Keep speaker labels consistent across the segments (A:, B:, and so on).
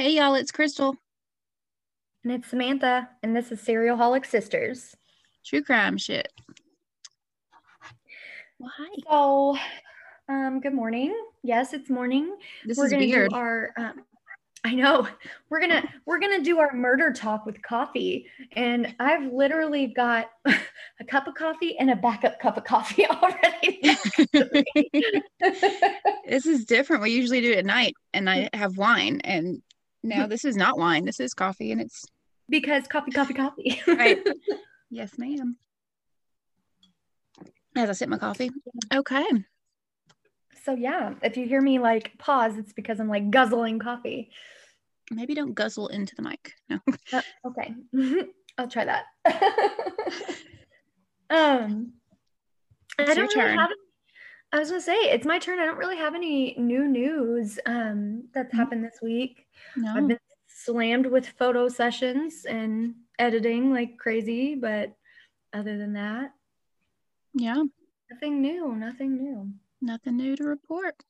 A: Hey, y'all, it's Crystal.
B: And it's Samantha, and this is Serial Holic Sisters.
A: True crime shit. Well, hi.
B: So, um, good morning. Yes, it's morning.
A: This
B: we're
A: is
B: gonna
A: weird.
B: do our. Um, I know we're gonna we're gonna do our murder talk with coffee, and I've literally got a cup of coffee and a backup cup of coffee already. next to me.
A: this is different. We usually do it at night, and I have wine, and now this is not wine. This is coffee, and it's
B: because coffee, coffee, coffee.
A: Right. yes, ma'am. As I sip my coffee. Okay.
B: so yeah, if you hear me like pause, it's because I'm like guzzling coffee.
A: Maybe don't guzzle into the mic. No.
B: Uh, okay, I'll try that. um, I
A: It's
B: don't
A: your
B: really
A: turn.
B: have. I was gonna say it's my turn. I don't really have any new news um, that's
A: Mhm.
B: happened this week. I've been slammed with photo sessions and editing like crazy, but other than that,
A: Yeah.
B: nothing new. Nothing new.
A: Nothing new to report.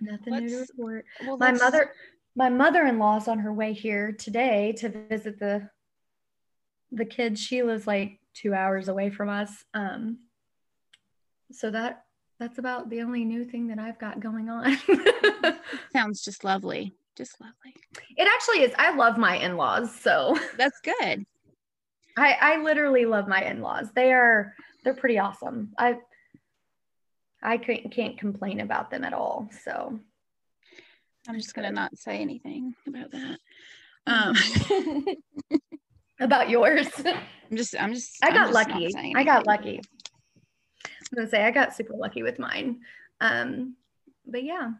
B: Nothing new to report.
A: Well,
B: my mother my mother-in-law's on her way here today to visit the the kids she lives like two hours away from us um so that that's about the only new thing that i've got going on
A: sounds just lovely. Just lovely.
B: It actually is i love my in-laws so
A: That's good.
B: i i literally love my in-laws they are they're pretty awesome i i can't, can't complain about them at all so
A: I'm just gonna not say anything about that. Um,
B: about yours
A: I'm just, I'm just.
B: I got
A: just
B: lucky. I got lucky. Gonna say I got super lucky with mine. Um, but yeah,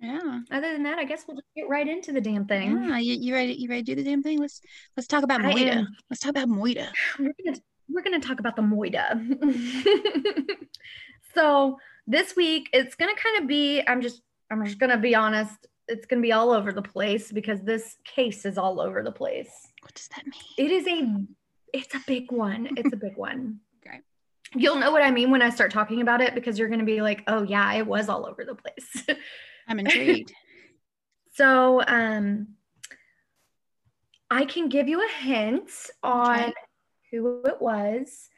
A: Yeah.
B: other than that, I guess we'll just get right into the damn thing.
A: Yeah. You, you ready? You ready to do the damn thing? Let's let's talk about
B: I
A: Moida.
B: am.
A: Let's talk about Moida.
B: We're gonna we're gonna talk about the Moida. so this week it's gonna kind of be. I'm just I'm just gonna be honest. It's gonna be all over the place because this case is all over the place.
A: What does that mean?
B: It is a it's a big one. It's a big one. You'll know what I mean when I start talking about it because you're going to be like, "Oh yeah, it was all over the place."
A: I'm intrigued.
B: so, um I can give you a hint on
A: Okay.
B: who it was.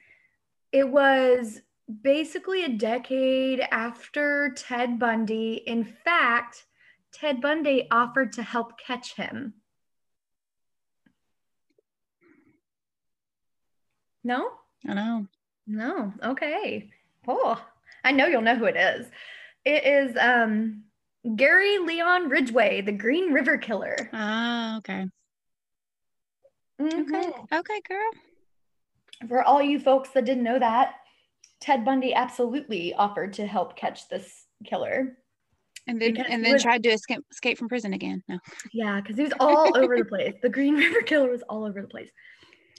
B: It was basically a decade after Ted Bundy. In fact, Ted Bundy offered to help catch him. No?
A: I know.
B: No. Okay. Oh, I know you'll know who it is. It is um Gary Leon Ridgway, the Green River Killer.
A: Ah, okay. Okay.
B: Mhm.
A: Okay, girl.
B: For all you folks that didn't know that, Ted Bundy absolutely offered to help catch this killer.
A: And then and
B: he
A: then
B: was-
A: tried to escape escape from prison again. No.
B: Yeah, because he was all over the place. The Green River Killer was all over the place.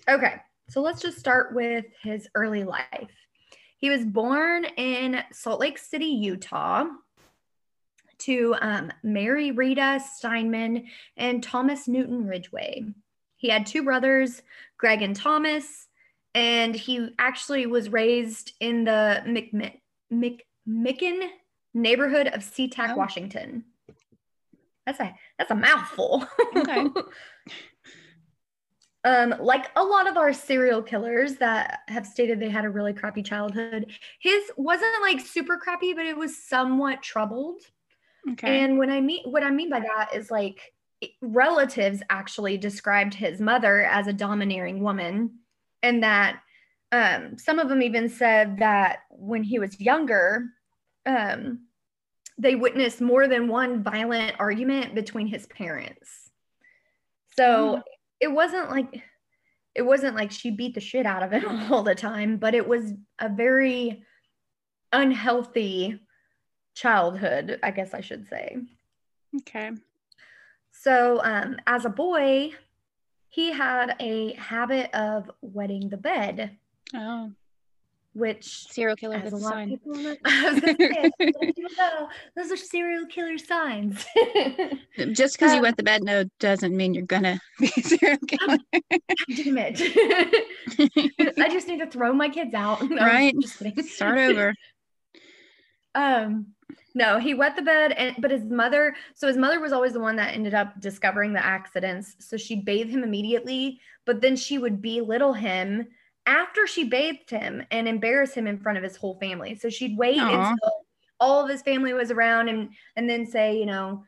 B: Okay, so let's just start with his early life. He was born in Salt Lake City, Utah, to um, Mary Rita Steinman and Thomas Newton Ridgway. He had two brothers, Greg and Thomas, and he actually was raised in the McMi- Mc- Micken neighborhood of SeaTac,
A: Oh.
B: Washington. That's a that's a mouthful.
A: Okay.
B: um, like a lot of our serial killers that have stated they had a really crappy childhood, his wasn't like super crappy, but it was somewhat troubled.
A: Okay.
B: And when I mean what I mean by that is like relatives actually described his mother as a domineering woman, and that um, some of them even said that when he was younger, um, they witnessed more than one violent argument between his parents. So
A: Mm.
B: It wasn't like it wasn't like she beat the shit out of him all the time, but it was a very unhealthy childhood, I guess I should say.
A: okay.
B: So, um, as a boy, he had a habit of wetting the bed,
A: Oh,
B: which
A: serial killer
B: as
A: with
B: a lot
A: sign.
B: people know, I was gonna say, as of people know, those are serial killer signs.
A: Just because you
B: Um,
A: wet the bed no doesn't mean you're gonna be a serial killer.
B: Damn it. I just need to throw my kids out. No,
A: Right. Start over.
B: Um, No, he wet the bed, and but his mother. So his mother was always the one that ended up discovering the accidents. So she'd bathe him immediately, but then she would belittle him after she bathed him and embarrassed him in front of his whole family. So she'd wait
A: Aw.
B: until all of his family was around and and then say, you know,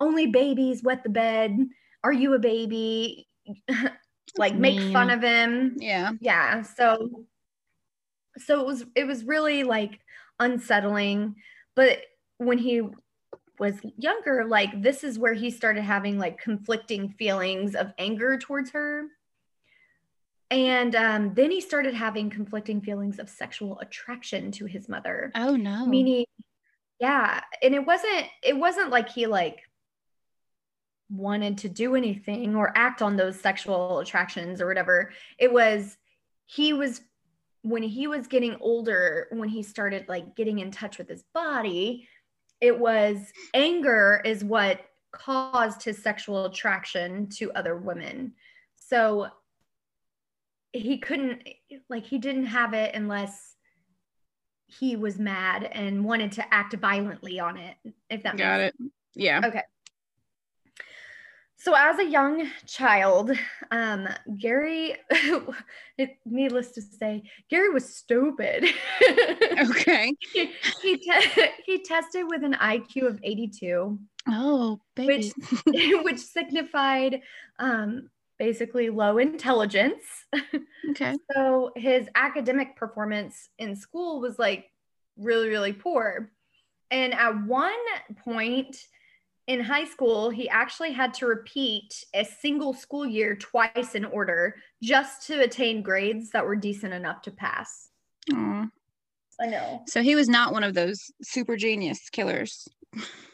B: only babies wet the bed. Are you a baby? like make
A: mean.
B: fun of him
A: Yeah.
B: yeah so so it was it was really like unsettling but when he was younger like this is where he started having like conflicting feelings of anger towards her and um, then he started having conflicting feelings of sexual attraction to his mother.
A: Oh no.
B: meaning yeah and it wasn't it wasn't like he like wanted to do anything or act on those sexual attractions or whatever. It was he was when he was getting older when he started like getting in touch with his body it was anger is what caused his sexual attraction to other women. So he couldn't like he didn't have it unless he was mad and wanted to act violently on it if that
A: Got
B: makes
A: it. Yeah. Okay.
B: So as a young child um gary it, needless to say gary was stupid
A: Okay.
B: he, he, te- he tested with an iq of 82
A: Oh, baby.
B: which which signified um basically low intelligence.
A: Okay.
B: so his academic performance in school was like really really poor. And at one point in high school he actually had to repeat a single school year twice in order just to attain grades that were decent enough to pass.
A: Aw.
B: i know.
A: So he was not one of those super genius killers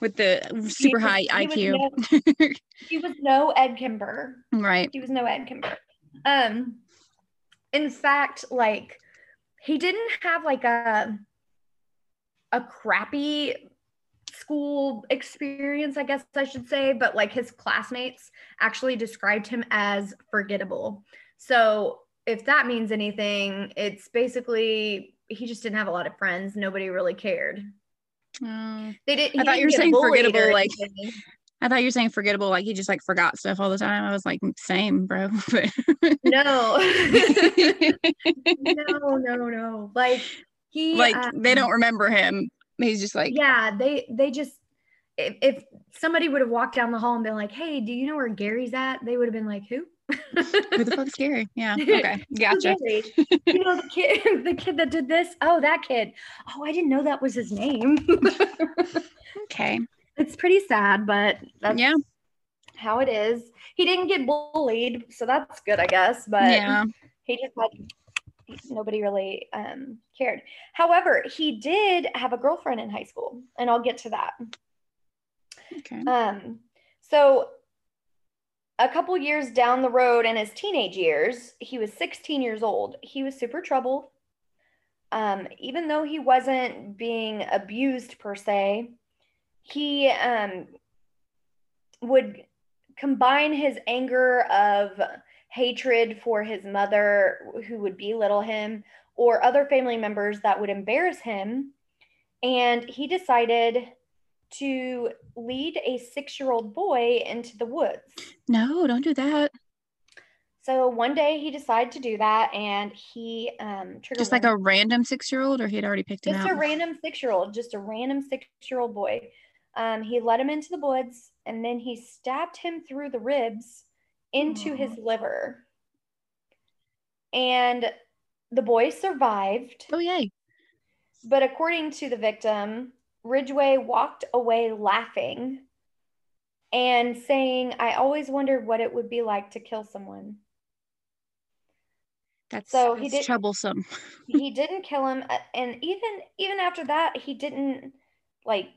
A: with the super
B: was-
A: high
B: he was
A: IQ.
B: he was no ed kemper
A: right.
B: he was no ed kemper um in fact like he didn't have like a a crappy school experience i guess i should say but like his classmates actually described him as forgettable. So if that means anything it's basically he just didn't have a lot of friends. Nobody really cared
A: Oh.
B: they didn't
A: I thought you were saying forgettable, like- I thought you were saying forgettable, like he just like forgot stuff all the time. I was like, same, bro.
B: No no no no like he
A: like
B: um,
A: they don't remember him. He's just like,
B: yeah they they just if, if somebody would have walked down the hall and been like hey do you know where gary's at they would have been like who
A: who the fuck's Gary? Yeah. Okay. Gotcha.
B: You know the kid the kid that did this oh that kid oh i didn't know that was his name
A: Okay.
B: it's pretty sad but that's
A: Yeah.
B: how it is he didn't get bullied so that's good i guess but
A: Yeah.
B: he just had nobody really um, cared however he did have a girlfriend in high school and i'll get to that
A: Okay.
B: um, so a couple years down the road in his teenage years he was 16 years old. He was super troubled. Um, even though he wasn't being abused per se he um, would combine his anger of hatred for his mother who would belittle him or other family members that would embarrass him. And he decided to lead a six-year-old boy into the woods
A: No, don't do that.
B: so one day he decided to do that and he um
A: Just like a random six year old, or he had already picked him
B: just a random six-year-old just a random six-year-old boy um, he led him into the woods and then he stabbed him through the ribs into
A: Aw.
B: his liver and the boy survived
A: oh yay.
B: but according to the victim ridgway walked away laughing and saying i always wondered what it would be like to kill someone
A: That's
B: So he did-
A: troublesome.
B: he didn't kill him uh, and even even after that he didn't like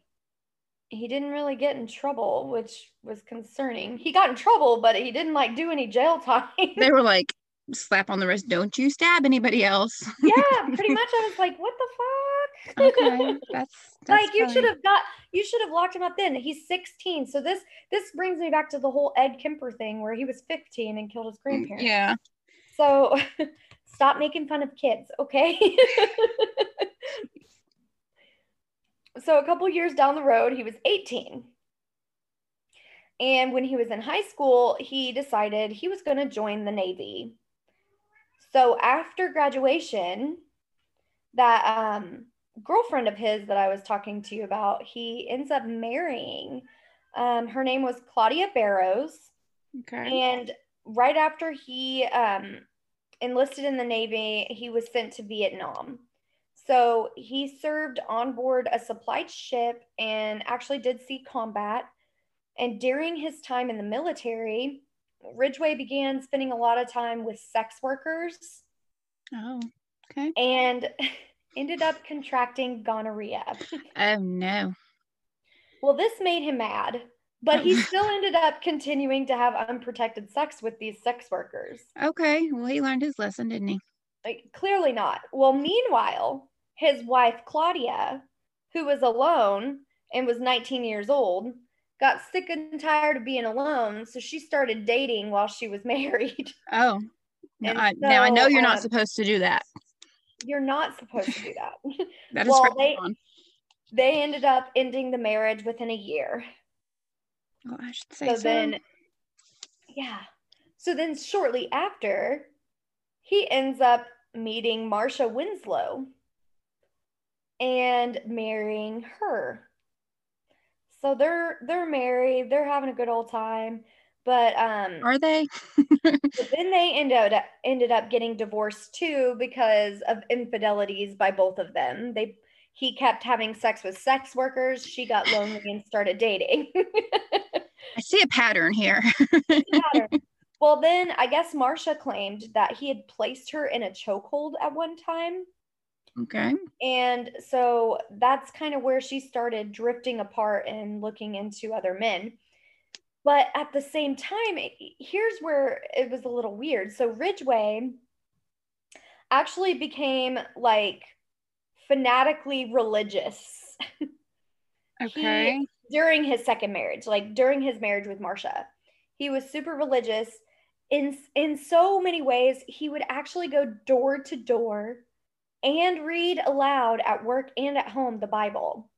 B: he didn't really get in trouble which was concerning he got in trouble but he didn't like do any jail time
A: They were like, slap on the wrist, don't you stab anybody else.
B: yeah pretty much i was like what the fuck
A: okay. That's, that's
B: like you should have got you should have locked him up then he's 16 so this this brings me back to the whole ed kemper thing where he was 15 and killed his grandparents
A: Mm, Yeah.
B: So stop making fun of kids, okay? so a couple years down the road, he was 18. And when he was in high school, he decided he was going to join the Navy. So after graduation, that um, girlfriend of his that I was talking to you about, he ends up marrying. Um, her name was Claudia Barrows.
A: Okay.
B: And right after he um, enlisted in the Navy, he was sent to Vietnam. So he served on board a supply ship and actually did see combat. And during his time in the military, Ridgway began spending a lot of time with sex workers.
A: Oh, okay.
B: And ended up contracting gonorrhea.
A: Oh, no.
B: Well, this made him mad, but he still ended up continuing to have unprotected sex with these sex workers.
A: Okay. Well, he learned his lesson, didn't he?
B: Like, clearly not. Well, meanwhile, his wife, Claudia, who was alone and was 19 years old, got sick and tired of being alone. So she started dating while she was married.
A: Oh, no,
B: And
A: I, now I know you're not
B: um,
A: supposed to do that.
B: You're not supposed to do that.
A: That is
B: well, they- they ended up ending the marriage within a year.
A: Well, I should say
B: So
A: so.
B: then, yeah. So then, shortly after, he ends up meeting Marcia Winslow and marrying her. So they're they're married. They're having a good old time. But um,
A: Are they?
B: then they ended up ended up getting divorced too because of infidelities by both of them. They he kept having sex with sex workers. She got lonely and started dating.
A: I see a pattern here.
B: pattern. Well, then I guess Marcia claimed that he had placed her in a chokehold at one time.
A: okay.
B: And so that's kind of where she started drifting apart and looking into other men. But at the same time, it- here's where it was a little weird. So Ridgway actually became like fanatically religious
A: Okay.
B: during his second marriage, like during his marriage with Marcia. He was super religious. In in so many ways, he would actually go door to door and read aloud at work and at home the Bible.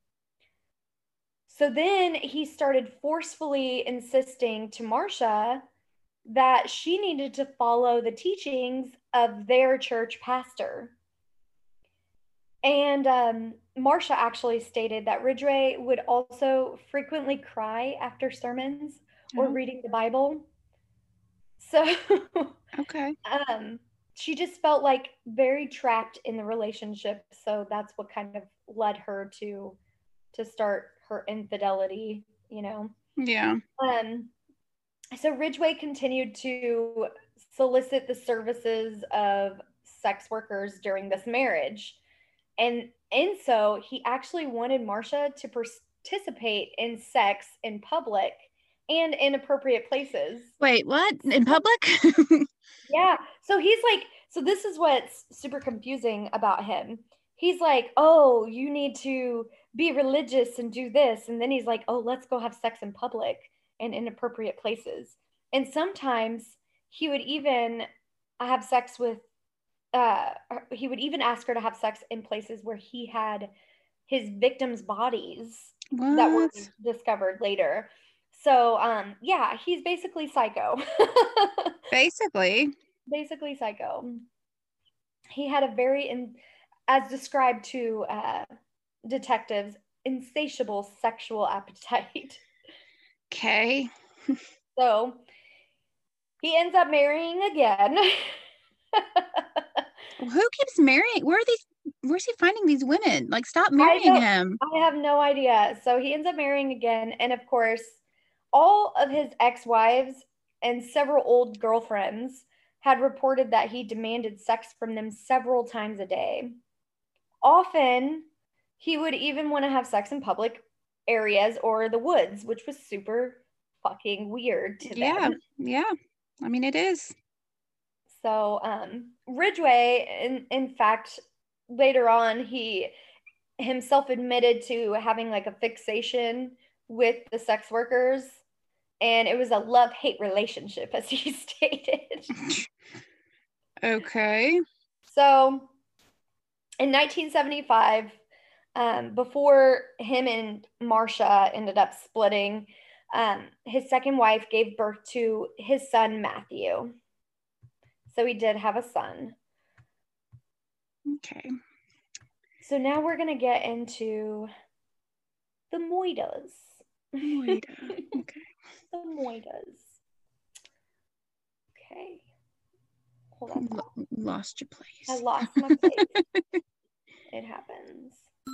B: So then he started forcefully insisting to Marcia that she needed to follow the teachings of their church pastor. And um, Marcia actually stated that Ridgway would also frequently cry after sermons or
A: Oh,
B: reading the Bible. So
A: okay.
B: um, she just felt like very trapped in the relationship. So that's what kind of led her to to start her infidelity, you know.
A: Yeah.
B: Um, so Ridgway continued to solicit the services of sex workers during this marriage. And and so he actually wanted Marcia to participate in sex in public and in appropriate places.
A: Wait, what? In public?
B: Yeah. So he's like, so this is what's super confusing about him. He's like, oh, you need to be religious and do this. And then he's like, oh, let's go have sex in public and in appropriate places. And sometimes he would even have sex with, uh, he would even ask her to have sex in places where he had his victims' bodies that were discovered later. So, um, yeah, he's basically psycho.
A: Basically.
B: basically psycho. He had a very, in, as described to uh, detectives, insatiable sexual appetite.
A: Okay.
B: So he ends up marrying again.
A: Who keeps marrying? Where are these? Where's he finding these women? Like, stop marrying
B: don't-
A: him.
B: I have no idea. So he ends up marrying again. And of course, all of his ex wives and several old girlfriends had reported that he demanded sex from them several times a day. Often, he would even want to have sex in public areas or the woods, which was super fucking weird to
A: Yeah. Yeah. I mean, it is.
B: So um, Ridgway, in in fact, later on, he himself admitted to having like a fixation with the sex workers, and it was a love hate relationship, as he stated.
A: Okay.
B: so, in 1975, Um, before him and Marcia ended up splitting, um, his second wife gave birth to his son Matthew. So he did have a son.
A: Okay.
B: So now we're going to get into the Moitas.
A: Moida. Okay.
B: the Moitas. Okay. Hold on.
A: Lo- lost your place.
B: I lost my place. it happens.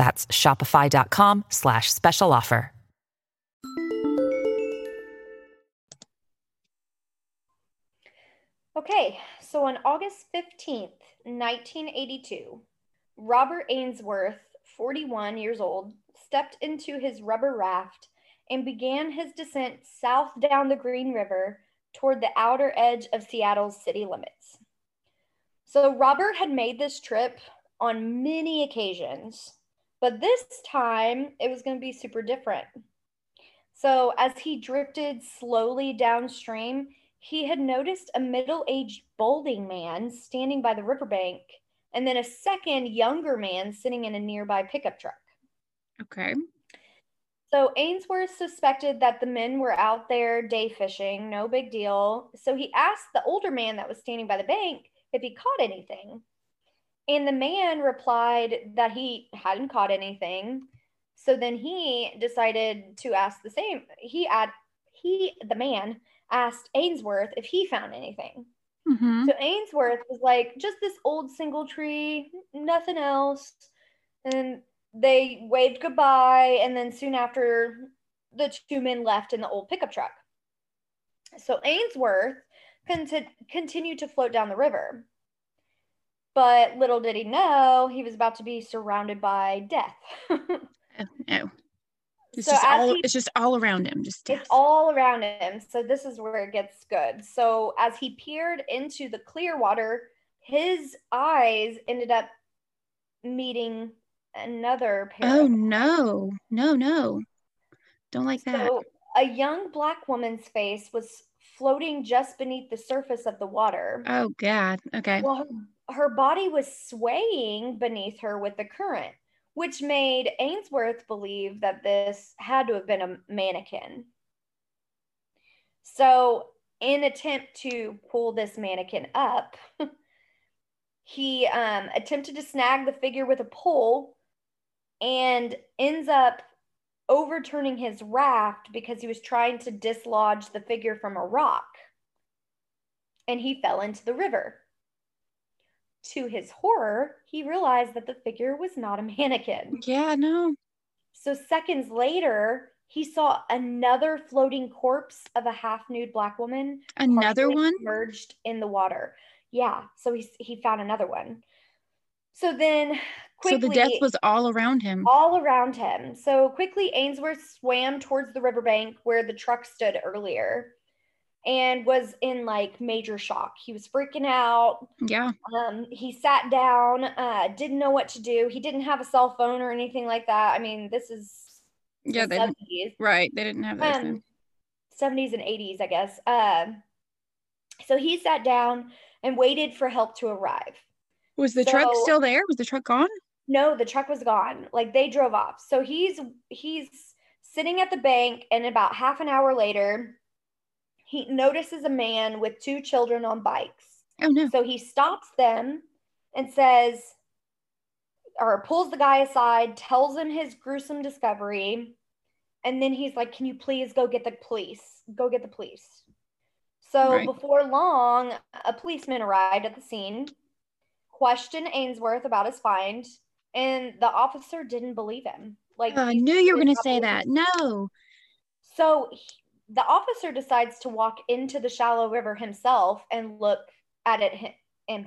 C: That's shopify.com slash special offer.
B: Okay, so on August 15th, 1982, Robert Ainsworth, 41 years old, stepped into his rubber raft and began his descent south down the Green River toward the outer edge of Seattle's city limits. So, Robert had made this trip on many occasions, but this time it was going to be super different. So, as he drifted slowly downstream, he had noticed a middle aged balding man standing by the riverbank, and then a second younger man sitting in a nearby pickup truck.
A: Okay.
B: So Ainsworth suspected that the men were out there day fishing, no big deal. So he asked the older man that was standing by the bank if he caught anything. And the man replied that he hadn't caught anything. So then he decided to ask the same. He had he the man asked Ainsworth if he found anything.
A: Mm-hmm.
B: So Ainsworth was like, just this old single tree, nothing else. And they waved goodbye. And then soon after, the two men left in the old pickup truck. So Ainsworth conti- continued to float down the river. But little did he know, he was about to be surrounded by death.
A: Oh, no. It's
B: So
A: just all
B: he-
A: it's just all around him. Just
B: It's all around him. So this is where it gets good. So as he peered into the clear water, his eyes ended up meeting another pair.
A: Oh no. No, no. Don't like that.
B: So a young black woman's face was floating just beneath the surface of the water.
A: Oh god. Okay.
B: Well, her, her body was swaying beneath her with the current, which made Ainsworth believe that this had to have been a mannequin. So, in attempt to pull this mannequin up, he um, attempted to snag the figure with a pole and ends up overturning his raft because he was trying to dislodge the figure from a rock. And he fell into the river. To his horror, he realized that the figure was not a mannequin.
A: Yeah, no.
B: So, seconds later, he saw another floating corpse of a half nude black woman.
A: Another one?
B: Submerged in the water. Yeah. So, he, he found another one. So, then quickly.
A: So the death was all around him.
B: all around him. So quickly, Ainsworth swam towards the riverbank where the truck stood earlier and was in like major shock. He was freaking out.
A: Yeah.
B: Um, he sat down, uh, didn't know what to do. He didn't have a cell phone or anything like that. I mean, this is
A: Yeah,
B: the
A: they
B: 70s
A: right. They didn't have those
B: um, 70s and 80s, I guess. Um, so he sat down and waited for help to arrive.
A: Was the truck still there? Was the truck gone?
B: No, the truck was gone. Like they drove off. So he's he's sitting at the bank and about half an hour later he notices a man with two children on bikes.
A: Oh no.
B: So he stops them and says or pulls the guy aside, tells him his gruesome discovery, and then he's like, "Can you please go get the police? Go get the police." So
A: Right.
B: before long, a policeman arrived at the scene, questioned Ainsworth about his find, and the officer didn't believe him. Like
A: Oh, I knew you were going to say that. No.
B: So he- the officer decides to walk into the shallow river himself and look at it.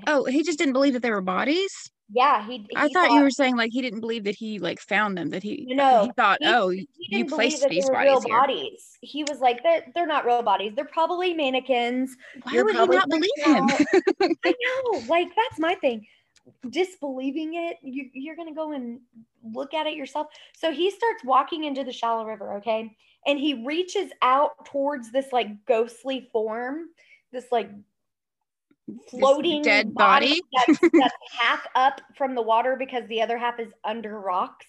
A: Oh, he just didn't believe that there were bodies?
B: Yeah, he.
A: I
B: he
A: thought you were saying like he didn't believe that he like found them. That he
B: No,
A: he thought
B: he-
A: oh
B: he
A: you placed
B: that
A: these
B: they were real
A: bodies here.
B: bodies. He was like, they're, they're not real bodies. They're probably mannequins.
A: Why
B: You're
A: would he not believe him?
B: I know. Like, that's my thing. Disbelieving it, you, you're going to go and look at it yourself. So he starts walking into the shallow river, okay? And he reaches out towards this like ghostly form, this like
A: This
B: floating
A: dead body.
B: that's, that's half up from the water because the other half is under rocks.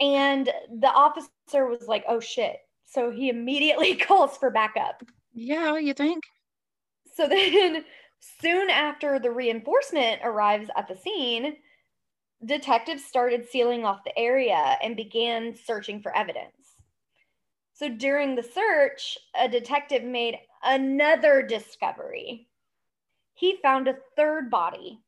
B: And the officer was like, oh shit. So he immediately calls for backup.
A: Yeah, you think?
B: So then, soon after the reinforcement arrives at the scene, detectives started sealing off the area and began searching for evidence. So during the search, a detective made another discovery. He found a third body,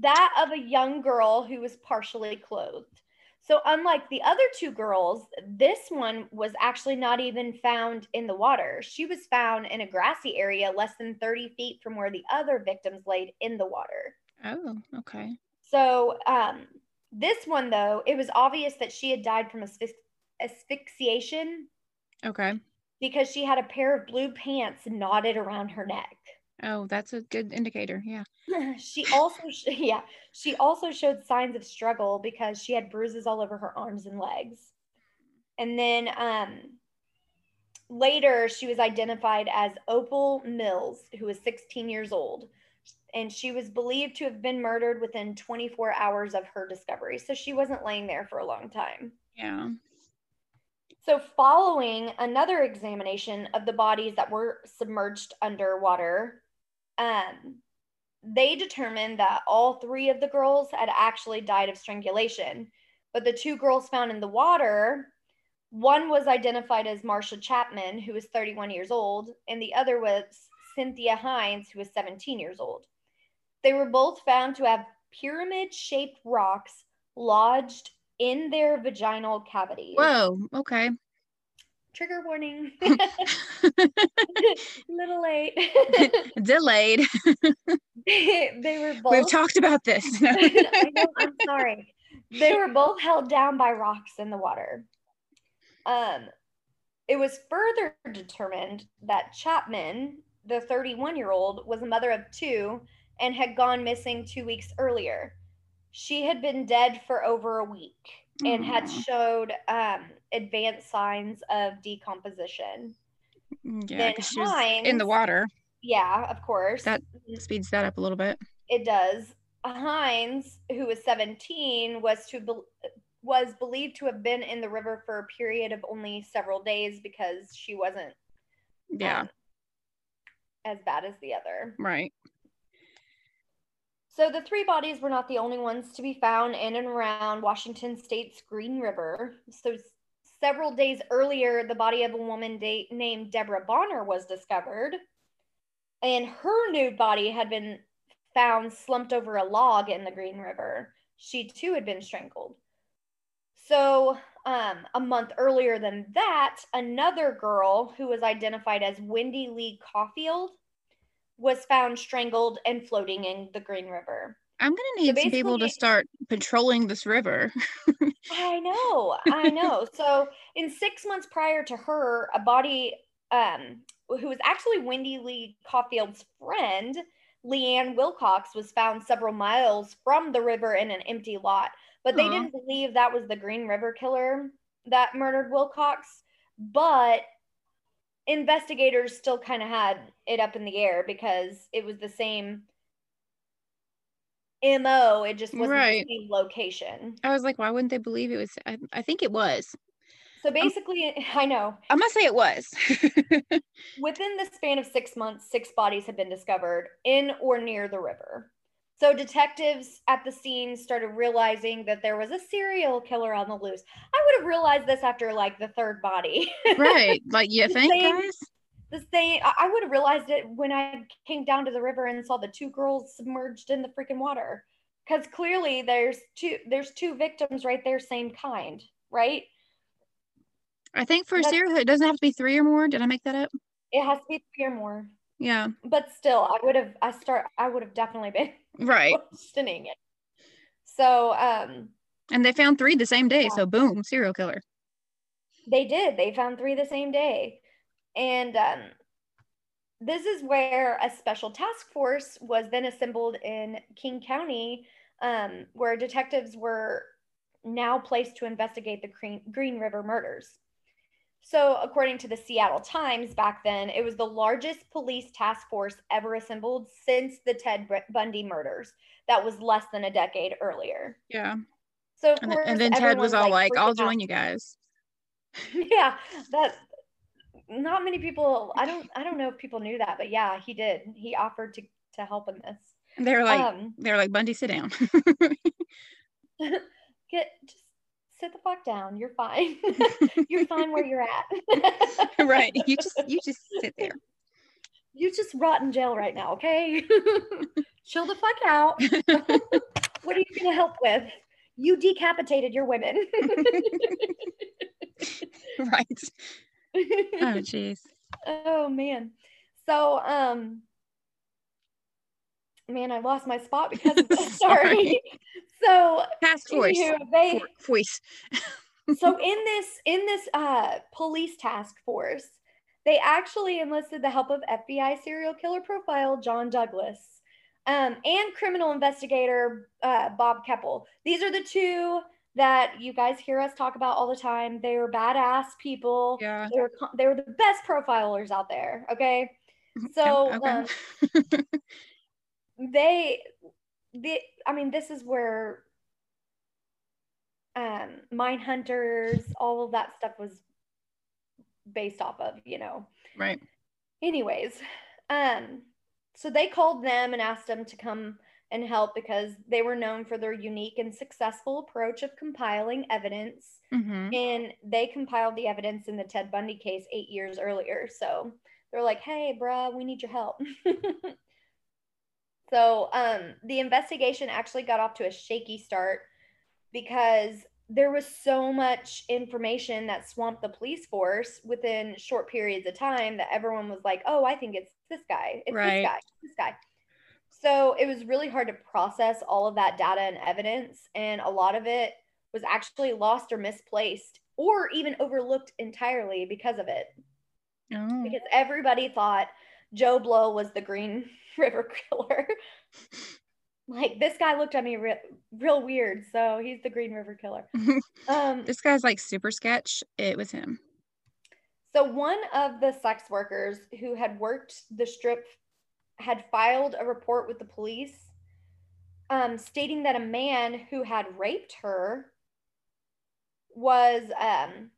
B: that of a young girl who was partially clothed. So, unlike the other two girls, this one was actually not even found in the water. She was found in a grassy area less than 30 feet from where the other victims laid in the water.
A: Oh, okay.
B: So, um, this one, though, it was obvious that she had died from asphyx- asphyxiation
A: Okay.
B: because she had a pair of blue pants knotted around her neck.
A: Oh, that's a good indicator. Yeah.
B: she also yeah she also showed signs of struggle because she had bruises all over her arms and legs and then um later she was identified as opal mills who was 16 years old and she was believed to have been murdered within 24 hours of her discovery so she wasn't laying there for a long time
A: Yeah.
B: So, following another examination of the bodies that were submerged underwater, um, they determined that all three of the girls had actually died of strangulation. But the two girls found in the water, one was identified as Marcia Chapman, who was 31 years old, and the other was Cynthia Hinds, who was 17 years old. They were both found to have pyramid shaped rocks lodged in their vaginal cavity.
A: Whoa. Okay.
B: Trigger warning. Little late.
A: Delayed.
B: they were both.
A: We've talked about this.
B: I know, I'm sorry. They were both held down by rocks in the water. Um, it was further determined that Chapman, the 31 year old, was a mother of two and had gone missing two weeks earlier. She had been dead for over a week and had showed um, advanced signs of decomposition.
A: yeah,
B: Then
A: she was in the water.
B: Yeah, of course.
A: That speeds that up a little bit.
B: It does. Hinds, who was 17, was to be- was believed to have been in the river for a period of only several days because she wasn't
A: Yeah.
B: um, as bad as the other.
A: Right.
B: So the three bodies were not the only ones to be found in and around Washington State's Green River. So several days earlier, the body of a woman da- named Deborah Bonner was discovered, and her nude body had been found slumped over a log in the Green River. She too had been strangled. So um, a month earlier than that, another girl who was identified as Wendy Lee Coffield was found strangled and floating in the Green River.
A: I'm gonna need some people to start patrolling this river.
B: I know, I know. so, in six months prior to her, a body um, who was actually Wendy Lee Coffield's friend, Leanne Wilcox, was found several miles from the river in an empty lot. But they didn't believe that was the Green River killer that murdered Wilcox. But investigators still kind of had it up in the air because it was the same MO. It just wasn't
A: Right.
B: the same location.
A: I was like, why wouldn't they believe it was? I, I think it was.
B: So basically, I know
A: I'm gonna say it was.
B: within the span of six months, six bodies have been discovered in or near the river. So detectives at the scene started realizing that there was a serial killer on the loose. I would have realized this after like the third body.
A: right. Like you think,
B: same-
A: guys?
B: the same I would have realized it when I came down to the river and saw the two girls submerged in the freaking water. Because clearly there's two there's two victims right there, same kind, right?
A: I think for
B: That's-
A: serial, it doesn't have to be three or more. Did I make that up?
B: It has to be three or more.
A: Yeah.
B: But still, I would have I start I would have definitely been
A: Right.
B: questioning it. So um
A: And they found three the same day.
B: Yeah.
A: So boom, serial killer.
B: They did. They found three the same day. And um, this is where a special task force was then assembled in King County, um, where detectives were now placed to investigate the Green, Green River murders. So, according to the Seattle Times back then, it was the largest police task force ever assembled since the Ted Bundy murders. That was less than a decade earlier.
A: Yeah.
B: So,
A: And,
B: course,
A: and then Ted was all like, I'll
B: freaking out.
A: join you guys.
B: yeah that not many people i don't i don't know if people knew that but yeah he did he offered to to help in this
A: they're like,
B: um
A: they're like, Bundy, sit down.
B: get just sit the fuck down you're fine you're fine where you're at
A: right. You just you just sit there.
B: you just rot in jail right now okay chill the fuck out what are you gonna help with you decapitated your women
A: right. Oh jeez.
B: Oh man. So um man, I lost my spot because. Sorry.
A: Sorry.
B: So
A: Task force.
B: anywho, they
A: Voice.
B: so in this in this uh police task force, they actually enlisted the help of FBI serial killer profile John Douglas. Um, and criminal investigator uh, Bob Keppel. These are the two that you guys hear us talk about all the time. They are badass people.
A: Yeah.
B: They were they were the best profilers out there. Okay, so
A: Okay.
B: um, they, they, I mean, this is where um, Mindhunters, all of that stuff was based off of. You know.
A: right.
B: Anyways, um, so they called them and asked them to come and help because they were known for their unique and successful approach of compiling evidence
A: hmm
B: and they compiled the evidence in the Ted Bundy case eight years earlier. So they're like, hey, bruh, we need your help. so um, the investigation actually got off to a shaky start because there was so much information that swamped the police force within short periods of time that everyone was like, oh, I think it's this guy. It's
A: Right.
B: this guy. It's this guy. So it was really hard to process all of that data and evidence. And a lot of it was actually lost or misplaced or even overlooked entirely because of it.
A: Oh.
B: Because everybody thought Joe Blow was the Green River Killer. like this guy looked at me re- real weird, so he's the Green River Killer. Um,
A: this guy's like super sketch. It was him.
B: So one of the sex workers who had worked the strip had filed a report with the police um, stating that a man who had raped her was um,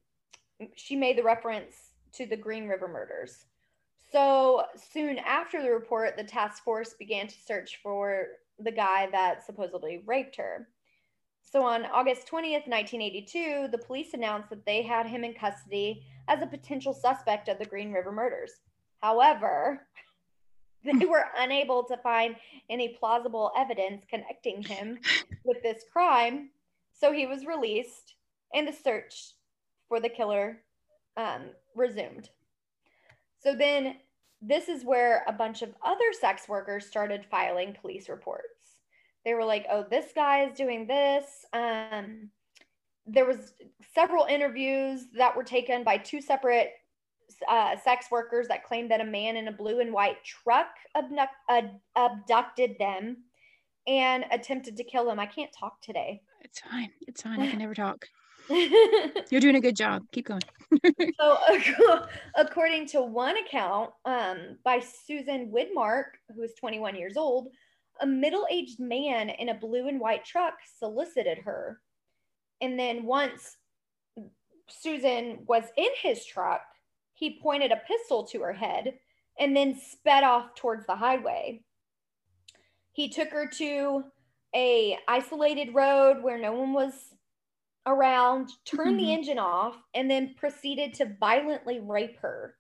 B: she made the reference to the Green River murders. So soon after the report, the task force began to search for the guy that supposedly raped her. So on August 20th, 1982, the police announced that they had him in custody as a potential suspect of the Green River murders. However, they were unable to find any plausible evidence connecting him with this crime, so he was released and the search for the killer um, resumed. So then, this is where a bunch of other sex workers started filing police reports. They were like, "Oh, this guy is doing this." Um, there was several interviews that were taken by two separate uh, sex workers that claimed that a man in a blue and white truck abduct, abducted them and attempted to kill them. I can't talk today.
A: It's fine. It's fine. I can never talk. You're doing a good job. Keep going.
B: so, according to one account um, by Susan Widmark, who is 21 years old, a middle aged man in a blue and white truck solicited her. And then once Susan was in his truck, he pointed a pistol to her head and then sped off towards the highway. He took her to a isolated road where no one was around, turned the
A: Mhm.
B: engine off, and then proceeded to violently rape her.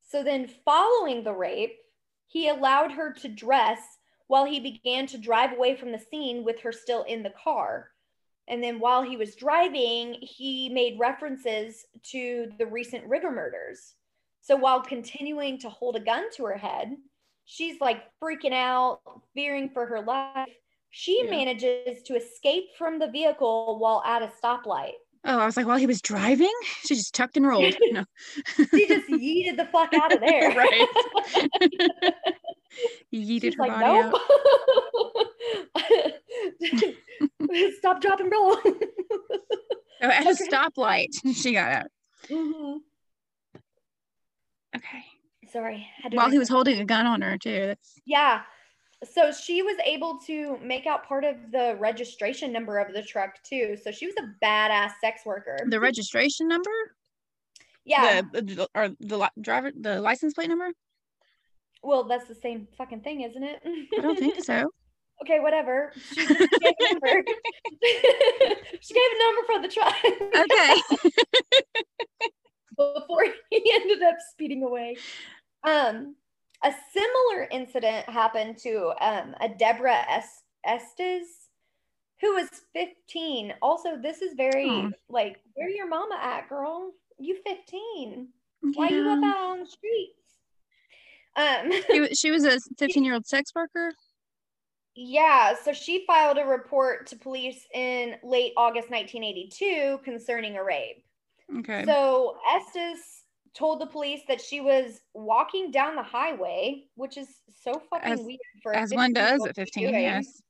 B: So then, following the rape, he allowed her to dress while he began to drive away from the scene with her still in the car. And then, while he was driving, he made references to the recent river murders. So while continuing to hold a gun to her head, she's like freaking out, fearing for her life. She
A: Yeah.
B: manages to escape from the vehicle while at a stoplight.
A: Oh, I was like, while he was driving, she just tucked and rolled. No.
B: She just yeeted the fuck out of there.
A: Right. Yeeted
B: She's
A: her
B: like,
A: body
B: nope. Stop, drop, and roll.
A: Oh, at a stoplight, she got out.
B: Mhm.
A: Okay.
B: Sorry.
A: While he was holding a gun on her too. That's
B: Yeah. So she was able to make out part of the registration number of the truck too. So she was a badass sex worker.
A: the registration number.
B: yeah.
A: The, or the li- driver the license plate number.
B: well, that's the same fucking thing, isn't it?
A: I don't think so.
B: okay, whatever. She just gave a number. she gave a number for the truck.
A: Okay.
B: before he ended up speeding away. Um, a similar incident happened to um, a Deborah es- Estes, who was 15. Also, this is very
A: Oh.
B: like, where your mama at, girl? You 15. Why you up out on the streets? Um,
A: She, she was a 15 year old sex worker.
B: yeah, so she filed a report to police in late August 1982 concerning a rape.
A: Okay.
B: So Estes told the police that she was walking down the highway, which is so fucking
A: As-
B: weird for
A: As one does at 15,
B: doing.
A: yes.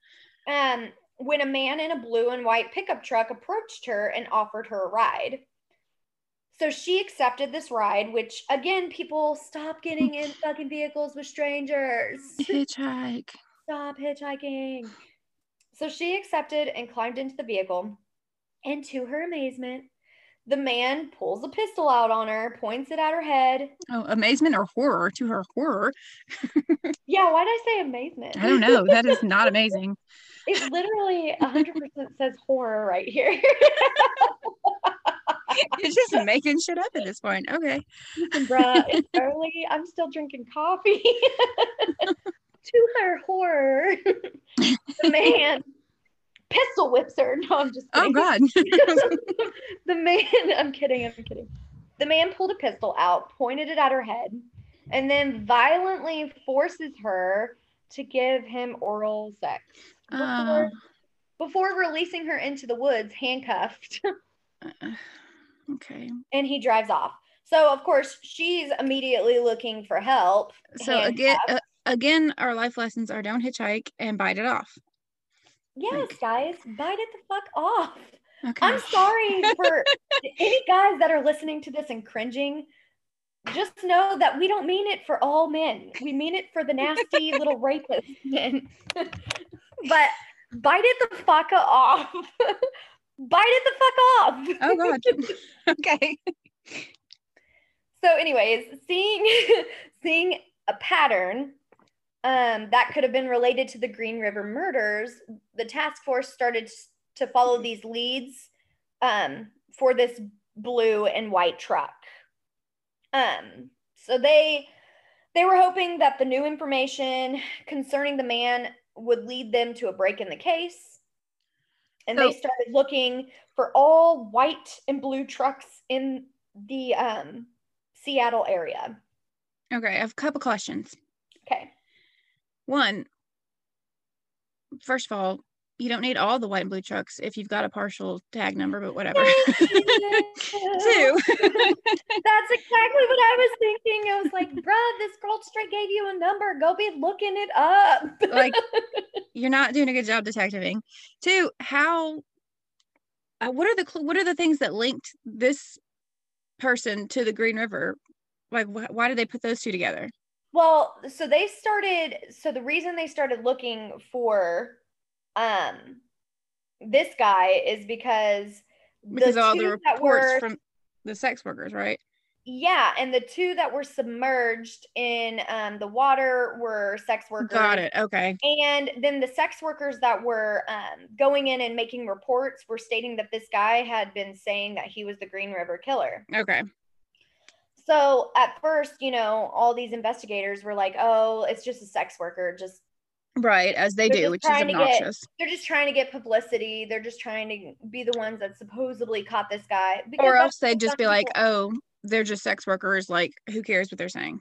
B: Um, when a man in a blue and white pickup truck approached her and offered her a ride. So she accepted this ride, which again, people stop getting in fucking vehicles with strangers.
A: Hitchhike.
B: Stop hitchhiking. So she accepted and climbed into the vehicle. And to her amazement, the man pulls a pistol out on her, points it at her head.
A: Oh, amazement or horror to her horror.
B: Yeah, why did I say amazement?
A: I don't know. That is not amazing.
B: It literally 100% says horror right here.
A: It's just making shit up at this point. Okay.
B: Listen, bruh, it's early. I'm still drinking coffee. to her horror, the man pistol whips her. No, I'm just kidding. Oh.
A: God.
B: the man, I'm kidding, I'm kidding. The man pulled a pistol out, pointed it at her head, and then violently forces her to give him oral sex before,
A: Oh,
B: before releasing her into the woods, handcuffed,
A: uh, okay.
B: and he drives off. So, of course, she's immediately looking for help.
A: So again, uh, again, our life lessons are don't hitchhike and bite it off.
B: Yes,
A: like-
B: guys, bite it the fuck off.
A: Okay.
B: I'm sorry for any guys that are listening to this and cringing. Just know that we don't mean it for all men. We mean it for the nasty little rapist men. but bite it the fuck off. bite it the fuck off.
A: Oh God. okay.
B: So, anyways, seeing seeing a pattern um, that could have been related to the Green River murders, the task force started to follow these leads um, for this blue and white truck. Um, so they they were hoping that the new information concerning the man would lead them to a break in the case. And they started looking for all white and blue trucks in the um, Seattle area.
A: Okay. I have a couple questions.
B: Okay.
A: One, first of all, you don't need all the white and blue trucks if you've got a partial tag number, but whatever. Two.
B: That's exactly what I was thinking. I was like, bruh, this girl straight gave you a number. Go be looking it up.
A: like you're not doing a good job detectiving. Two, how uh, what are the what are the things that linked this person to the Green River? Like wh- why did they put those two together?
B: Well, so they started so the reason they started looking for um this guy is because
A: Because all the reports
B: were-
A: from the sex workers, right?
B: yeah, and the two that were submerged in um the water were sex workers.
A: Got it. Okay.
B: And then the sex workers that were um, going in and making reports were stating that this guy had been saying that he was the Green River Killer.
A: Okay.
B: So at first, you know, all these investigators were like, "Oh, it's just a sex worker. Just
A: Right, as they do, which is
B: to get-
A: obnoxious.
B: they're just trying to get publicity. They're just trying to be the ones that supposedly caught this guy." Because
A: Or else they'd just be like, "Oh, they're just sex workers. Like, who cares what they're saying?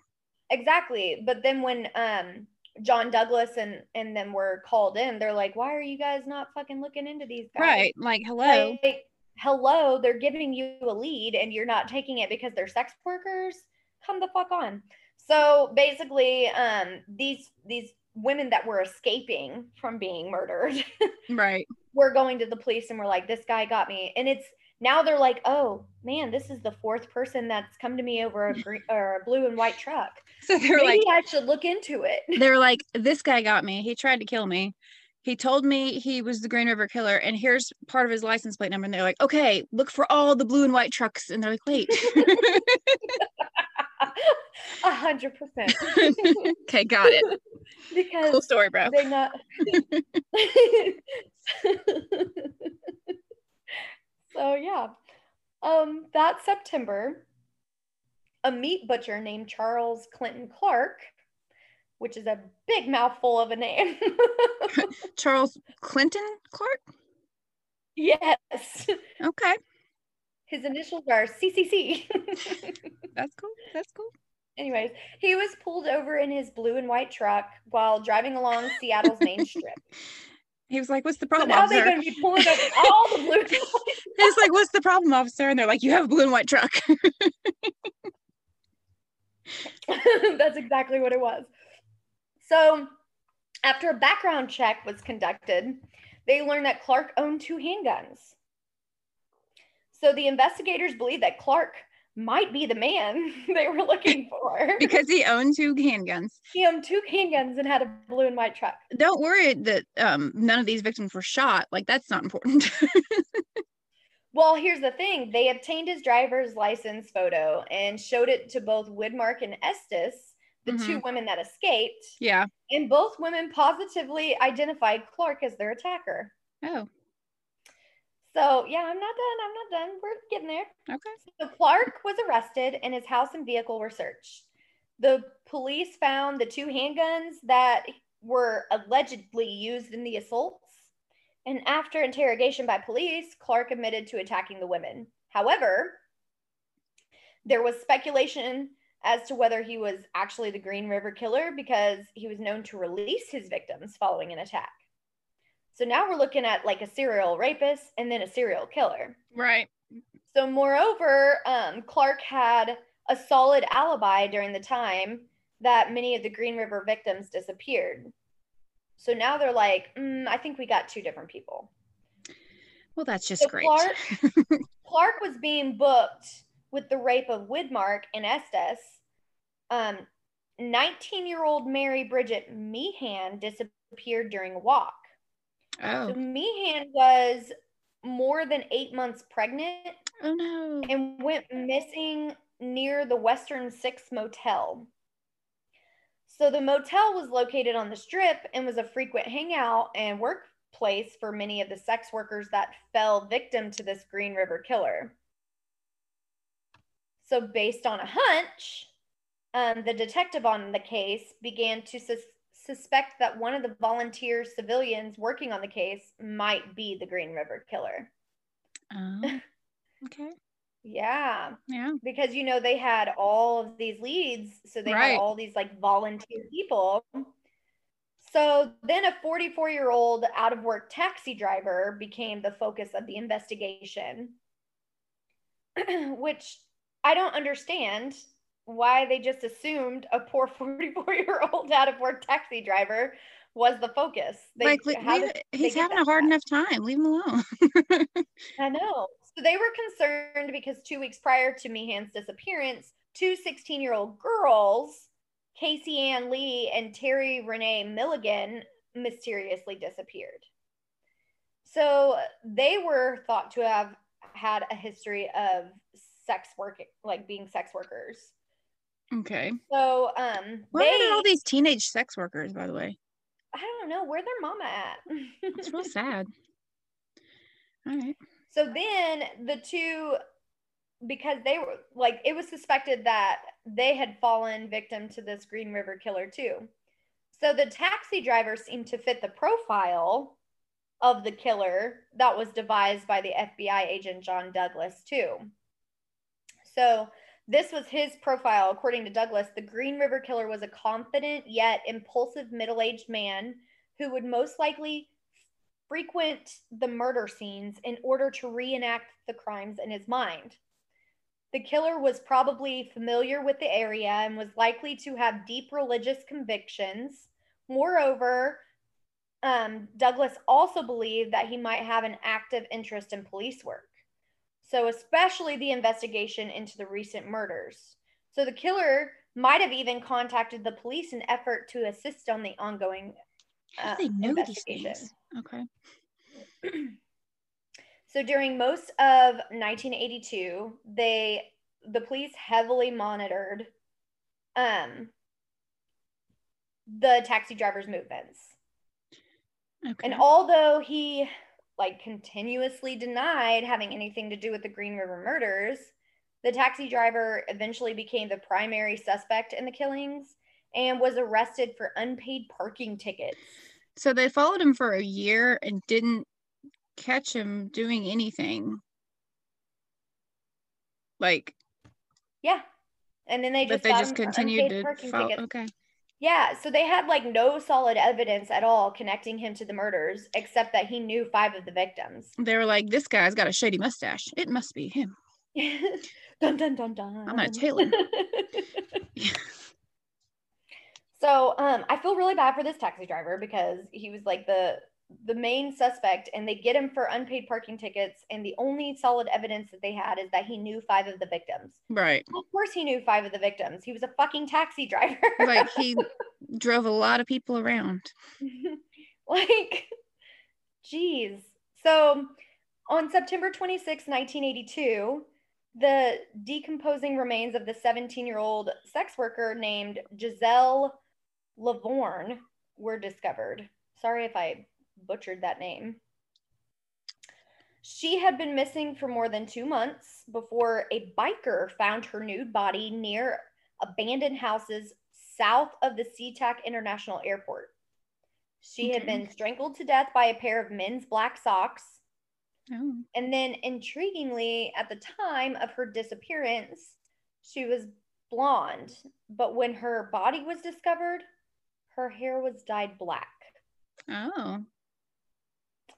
B: Exactly. But then when um John Douglas and and them were called in, they're like, "Why are you guys not fucking looking into these guys?"
A: Right. Like, hello.
B: Like, hello, they're giving you a lead and you're not taking it because they're sex workers. Come the fuck on. So basically, um, these these women that were escaping from being murdered
A: right.
B: were going to the police and were like, "This guy got me," and it's now they're like, "Oh man, this is the fourth person that's come to me over a green or a blue and white truck.
A: So they're
B: Maybe
A: like,
B: I should look into it."
A: they're like, this guy got me. He tried to kill me. He told me he was the Green River Killer, and here's part of his license plate number. And they're like, okay, look for all the blue and white trucks. And they're like, wait.
B: A hundred percent.
A: okay, got it.
B: Because
A: Cool story, bro.
B: they're not. so yeah, um, that September, a meat butcher named Charles Clinton Clark, which is a big mouthful of a name.
A: Charles Clinton Clark.
B: yes,
A: Okay,
B: his initials are CCC.
A: that's cool. That's cool.
B: Anyways, he was pulled over in his blue and white truck while driving along Seattle's main strip.
A: He was like, "What's the
B: So
A: problem,
B: now they're
A: officer?"
B: going to be pulling over all the blue
A: He's like, "What's the problem, officer?" And they're like, "You have a blue and white truck."
B: That's exactly what it was. So, after a background check was conducted, they learned that Clark owned two handguns. So, the investigators believe that Clark might be the man they were looking for.
A: because he owned two handguns.
B: he owned two handguns and had a blue and white truck.
A: Don't worry that um, none of these victims were shot. Like that's not important.
B: Well, here's the thing they obtained his driver's license photo and showed it to both Widmark and Estes, the two mm-hmm. women that escaped.
A: yeah.
B: And both women positively identified Clark as their attacker.
A: Oh.
B: So, yeah, I'm not done. I'm not done. We're getting there.
A: Okay.
B: So, Clark was arrested and his house and vehicle were searched. The police found the two handguns that were allegedly used in the assaults. And after interrogation by police, Clark admitted to attacking the women. However, there was speculation as to whether he was actually the Green River Killer because he was known to release his victims following an attack. So now we're looking at like a serial rapist and then a serial killer.
A: Right.
B: So, moreover, um, Clark had a solid alibi during the time that many of the Green River victims disappeared. So now they're like, mm, I think we got two different people.
A: Well, that's just
B: So
A: great.
B: Clark, Clark was being booked with the rape of Widmark and Estes. Um, 19 year old Mary Bridget Meehan disappeared during a walk. So
A: oh.
B: Meehan was more than eight months pregnant
A: Oh no.
B: and went missing near the Western Six Motel. So the motel was located on the strip and was a frequent hangout and workplace for many of the sex workers that fell victim to this Green River killer. So, based on a hunch, um, the detective on the case began to sus- suspect that one of the volunteer civilians working on the case might be the Green River killer.
A: Oh. Okay.
B: Yeah.
A: Yeah.
B: because you know they had all of these leads so they
A: Right.
B: had all these like volunteer people so then a 44 year old out of work taxi driver became the focus of the investigation which i don't understand why they just assumed a poor 44 year old out of work taxi driver was the focus They-
A: like, li- leave he's having a hard enough time. Leave him alone.
B: I know. So they were concerned because two weeks prior to Meehan's disappearance, two 16 year old girls, Kase Ann Lee and Terry Renee Milligan, mysteriously disappeared. So they were thought to have had a history of sex work, like being sex workers.
A: okay.
B: So um,
A: Where
B: they,
A: are all these teenage sex workers, by the way?
B: I don't know where their mama at.
A: It's real sad. All right.
B: So then the two, because they were like, it was suspected that they had fallen victim to this Green River killer too. So the taxi driver seemed to fit the profile of the killer that was devised by the FBI agent John Douglas too. So This was his profile. According to Douglas, the Green River Killer was a confident yet impulsive middle aged man who would most likely frequent the murder scenes in order to reenact the crimes in his mind. The killer was probably familiar with the area and was likely to have deep religious convictions. Moreover, um, Douglas also believed that he might have an active interest in police work. So, especially the investigation into the recent murders. So, the killer might have even contacted the police in effort to assist on the ongoing uh,
A: they know these things? Okay.
B: So during most of 1982, they the police heavily monitored um the taxi driver's movements.
A: Okay.
B: And although he like continuously denied having anything to do with the Green River murders, the taxi driver eventually became the primary suspect in the killings and was arrested for unpaid parking tickets.
A: so they followed him for a year and didn't catch him doing anything. Like,
B: Yeah. And then they
A: but they just continued to
B: parking
A: follow.
B: tickets.
A: Okay.
B: Yeah, so they had like no solid evidence at all connecting him to the murders, except that he knew five of the victims.
A: They were like, this guy's got a shady mustache. It must be him.
B: dun dun dun dun.
A: I'm gonna tail him.
B: so um, I feel really bad for this taxi driver because he was like the the main suspect, and they get him for unpaid parking tickets, and the only solid evidence that they had is that he knew five of the victims.
A: Right.
B: Of course, he knew five of the victims. He was a fucking taxi driver.
A: Like he drove a lot of people around.
B: like, geez. So on September 26, 1982, the decomposing remains of the 17 year old sex worker named Giselle Lovvorn were discovered. Sorry if I butchered that name. She had been missing for more than two months before a biker found her nude body near abandoned houses south of the SeaTac International Airport. She had been strangled to death by a pair of men's black socks.
A: Oh.
B: And then, intriguingly, at the time of her disappearance, she was blonde. But when her body was discovered, her hair was dyed black.
A: Oh.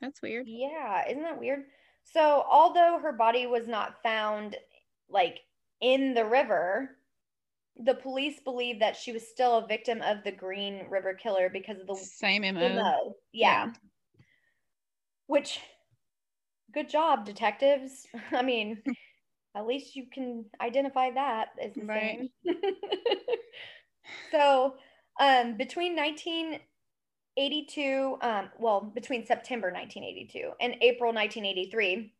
A: That's weird.
B: Yeah, isn't that weird? So, although her body was not found like in the river, the police believe that she was still a victim of the Green River Killer because of the
A: Same MO.
B: MO. Yeah.
A: Yeah.
B: Which, good job, detectives. I mean, at least you can identify that as the
A: Right.
B: same. so, um, between 1982, um, well, between September 1982 and April 1983,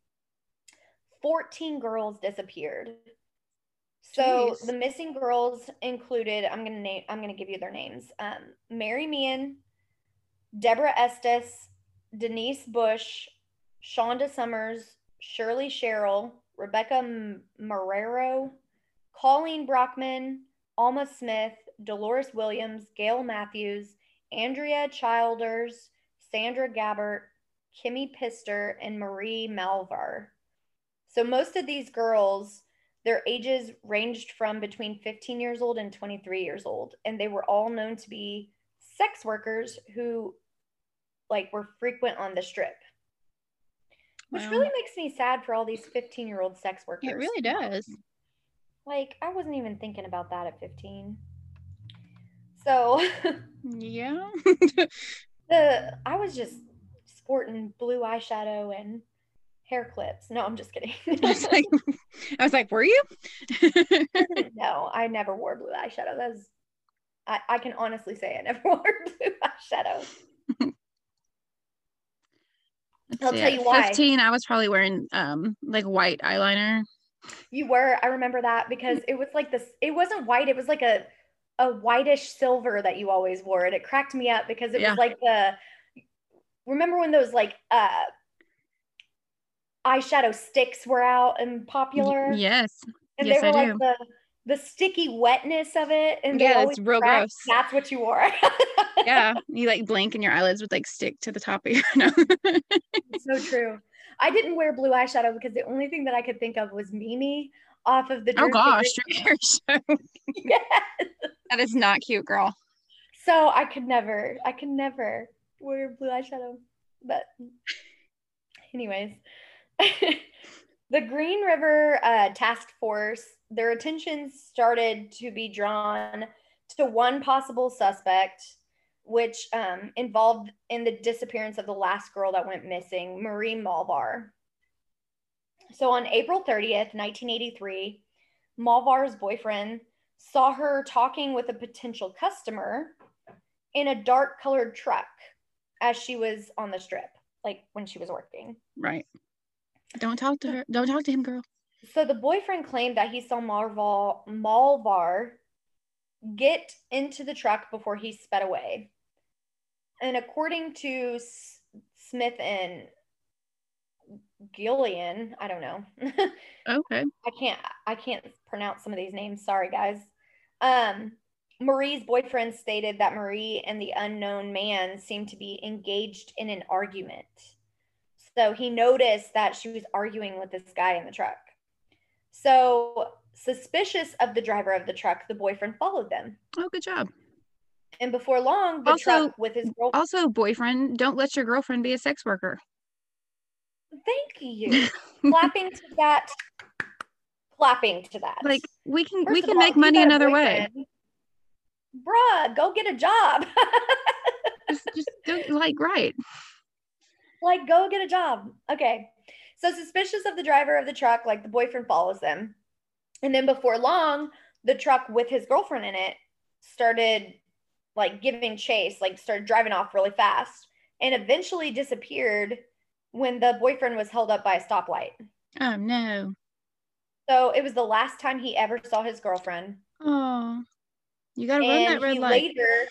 B: 14 girls disappeared. So
A: Jeez.
B: the missing girls included, I'm gonna name, I'm gonna give you their names. Um, Mary Meehan, Deborah Estes, Denise Bush, Shawnda Summers, Shirley Sherrill, Rebecca Marrero, Colleen Brockman, Alma Smith, Dolores Williams, Gail Matthews, Andrea Childers, Sandra Gabbert, Kimi Pitsor, and Marie Malvar. So most of these girls, their ages ranged from between 15 years old and 23 years old, and they were all known to be sex workers who like were frequent on the strip. Which
A: Wow.
B: really makes me sad for all these 15 year old sex workers.
A: It really does.
B: Like, I wasn't even thinking about that at 15. So,
A: Yeah.
B: the I was just sporting blue eyeshadow and hair clips. No, I'm just kidding.
A: I was like, I was like, were you?
B: no, I never wore blue eyeshadow. That's I, I can honestly say I never wore blue eyeshadow.
A: Let's
B: I'll
A: see,
B: tell you why.
A: 15, I was probably wearing um like white eyeliner.
B: You were, I remember that because it was like this, it wasn't white, it was like a a whitish silver that you always wore. And it cracked me up because it
A: Yeah.
B: was like the remember when those like uh eyeshadow sticks were out and popular?
A: Yes.
B: And
A: yes,
B: they
A: I
B: were like
A: do.
B: the the sticky wetness of it. And
A: Yeah, it's real
B: cracked.
A: gross.
B: That's what you wore.
A: Yeah. You like blink and your eyelids would like stick to the top of your nose.
B: so true. I didn't wear blue eyeshadow because the only thing that I could think of was Mimi off of the.
A: Oh gosh,
B: Carey
A: Drew Carey show.
B: Yes.
A: That is not cute, girl.
B: So I could never, I could never wear blue eyeshadow. But, anyways, the Green River uh, Task Force, their attention started to be drawn to one possible suspect, which um, involved in the disappearance of the last girl that went missing, Marie Malvar. So on April 30th, 1983, Malvar's boyfriend saw her talking with a potential customer in a dark colored truck as she was on the strip, like when she was working.
A: Right. Don't talk to her. Don't talk to him, girl.
B: So the boyfriend claimed that he saw Marval Malvar get into the truck before he sped away. And according to S- Smith and Gillian, I don't know.
A: Okay.
B: I can't I can't pronounce some of these names. Sorry guys. Um Marie's boyfriend stated that Marie and the unknown man seemed to be engaged in an argument. So he noticed that she was arguing with this guy in the truck. So, suspicious of the driver of the truck, the boyfriend followed them.
A: Oh, good job.
B: And before long, the
A: Also-
B: truck with his girlfriend.
A: Also, boyfriend, don't let your girlfriend be a sex worker.
B: Thank you. clapping to that. Clapping to that.
A: Like we can
B: First
A: we can
B: all,
A: make money another way.
B: Bruh, go get a job.
A: Just, just do, like right.
B: like, go get a job. Okay. So, suspicious of the driver of the truck, like the boyfriend follows them. And then before long, the truck with his girlfriend in it started like giving chase, like started driving off really fast and eventually disappeared when the boyfriend was held up by a stoplight.
A: Oh no.
B: So it was the last time he ever saw his girlfriend.
A: Oh, you gotta run that red
B: he
A: light.
B: later,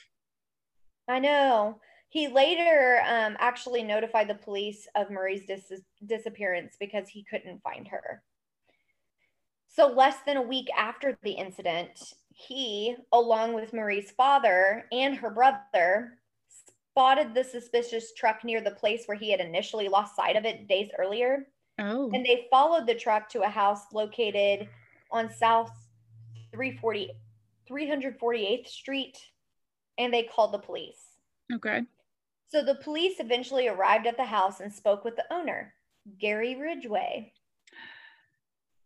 B: I know, he later um, actually notified the police of Marie's dis- disappearance because he couldn't find her. So, less than a week after the incident, he, along with Marie's father and her brother, spotted the suspicious truck near the place where he had initially lost sight of it days earlier.
A: Oh,
B: And they followed the truck to a house located on South 340, 348th Street and they called the police.
A: okay.
B: So the police eventually arrived at the house and spoke with the owner, Gary Ridgway.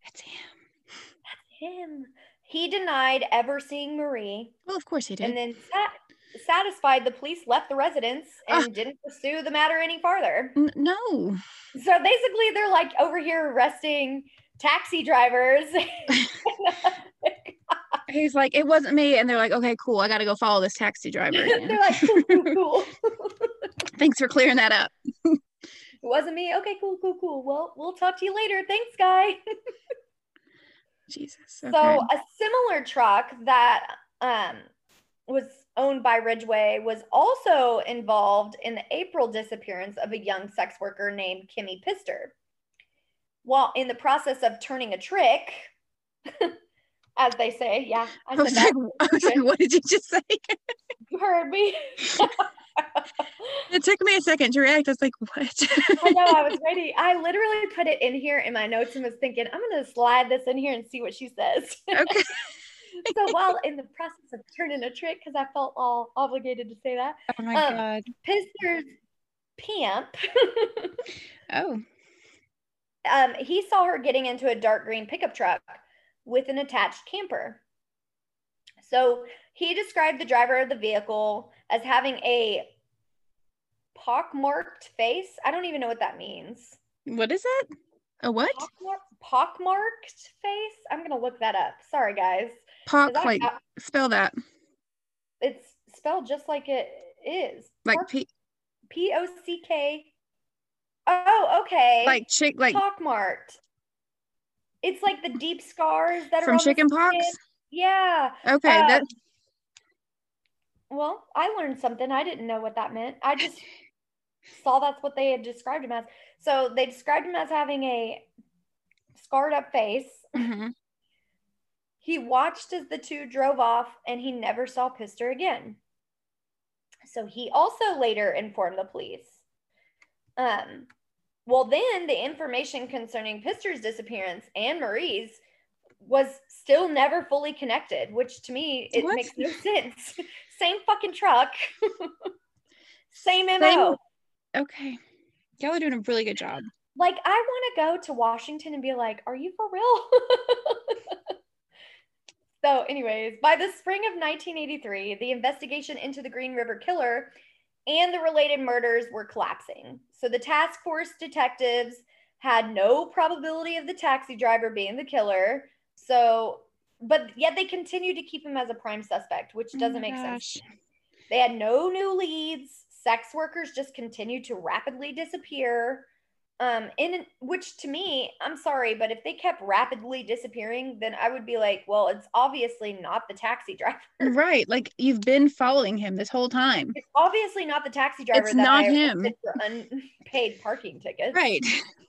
A: That's him.
B: That's him. He denied ever seeing Marie
A: Well, of course he did.
B: and then sat- satisfied the police left the residence and
A: Ah.
B: didn't pursue the matter any farther.
A: N- no.
B: So basically they're like over here arresting taxi drivers.
A: He's like, it wasn't me, and they're like, okay, cool. I gotta go follow this taxi driver.
B: they're like cool, cool, cool.
A: Thanks for clearing that up.
B: It wasn't me. Okay, cool, cool, cool. Well, we'll talk to you later. Thanks, guy.
A: Jesus. Okay.
B: So a similar truck that um, was owned by Ridgway was also involved in the April disappearance of a young sex worker named Kimi Pitsor. While in the process of turning a trick, as they say, yeah, I
A: I was, like, I was like, what did you just say?
B: You heard me.
A: it took me a second to react. I was like, what?
B: I know I was ready. I literally put it in here in my notes and was thinking, I'm going to slide this in here and see what she says.
A: okay.
B: So while in the process of turning a trick, because I felt all obligated to say that,
A: Oh my
B: Um,
A: god.
B: Pitsor's pimp,
A: Oh.
B: um, he saw her getting into a dark green pickup truck with an attached camper. So he described the driver of the vehicle as having a pockmarked face. I don't even know what that means.
A: What is it? A what?
B: Pockmarked, pockmarked face? I'm going to look that up. Sorry, guys.
A: Pock,
B: I-
A: like, spell that.
B: it's spelled just like it is.
A: Like, P,
B: P O C K. Oh, okay.
A: like chick, like
B: pockmarked. It's like the deep scars that are
A: from chicken pox?
B: Yeah.
A: Okay.
B: Uh,
A: that,
B: Well, I learned something. I didn't know what that meant. I just saw that's what they had described him as. So they described him as having a scarred up face.
A: mhm.
B: He watched as the two drove off and he never saw Pitsor again. So he also later informed the police. Um, Well, then the information concerning Pitsor's disappearance and Marie's was still never fully connected, which to me it
A: What?
B: makes no sense. Same fucking truck. Same MO.
A: Same- Okay. Y'all are doing a really good job.
B: Like I want to go to Washington and be like, "Are you for real?" so, anyways, by the spring of 1983, the investigation into the Green River Killer and the related murders were collapsing. So, the task force detectives had no probability of the taxi driver being the killer. So, but yet they continued to keep him as a prime suspect, which
A: Oh
B: doesn't
A: my
B: make sense. They had no new leads. Sex workers just continued to rapidly disappear. Um, in which to me, I'm sorry, but if they kept rapidly disappearing, then I would be like, well, it's obviously not the taxi driver.
A: Right. Like you've been following him this whole time.
B: It's obviously not the taxi driver
A: It's
B: that
A: not
B: I
A: him.
B: for unpaid parking tickets.
A: Right.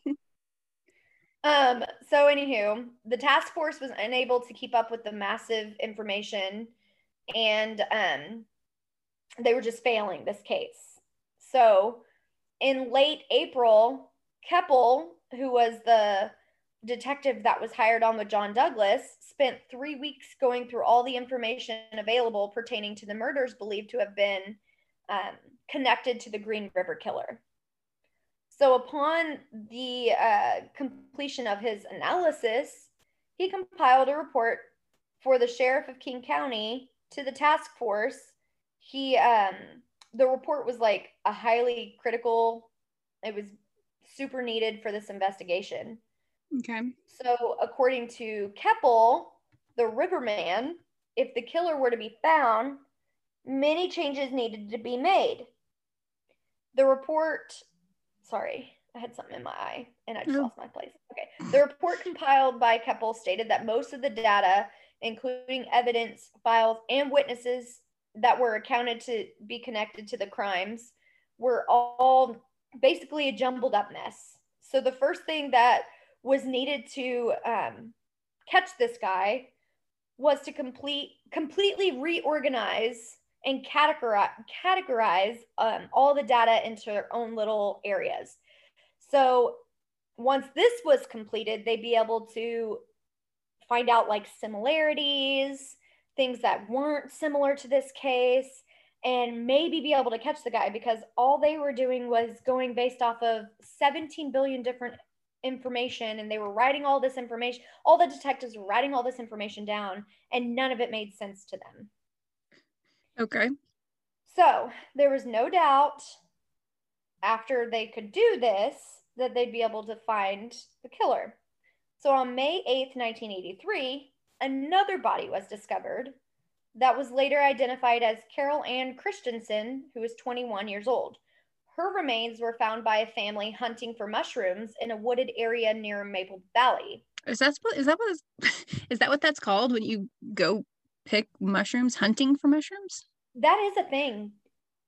B: Um, so anywho, the task force was unable to keep up with the massive information and um they were just failing this case. So in late April, Keppel, who was the detective that was hired on with John Douglas, spent three weeks going through all the information available pertaining to the murders believed to have been um, connected to the Green River Killer. So, upon the uh, completion of his analysis, he compiled a report for the sheriff of King County to the task force. He, um, the report was like a highly critical. It was super needed for this investigation.
A: Okay.
B: So, according to Keppel, the Riverman, if the killer were to be found, many changes needed to be made. The report, sorry, I had something in my eye and I just
A: Oh.
B: lost my place. Okay. The report compiled by Keppel stated that most of the data, including evidence, files, and witnesses that were accounted to be connected to the crimes, were all basically a jumbled up mess. So, the first thing that was needed to um, catch this guy was to complete completely reorganize and categorize categorize um, all the data into their own little areas. So once this was completed, they'd be able to find out like similarities, things that weren't similar to this case, and maybe be able to catch the guy because all they were doing was going based off of 17 billion different information and they were writing all this information all the detectives were writing all this information down and none of it made sense to them
A: Okay.
B: so there was no doubt after they could do this that they'd be able to find the killer so on may 8th 1983 another body was discovered that was later identified as carol ann christensen who was 21 years old her remains were found by a family hunting for mushrooms in a wooded area near Maple Valley.
A: Is that what is that what is, that what that's called when you go pick mushrooms, hunting for mushrooms?
B: That is a thing.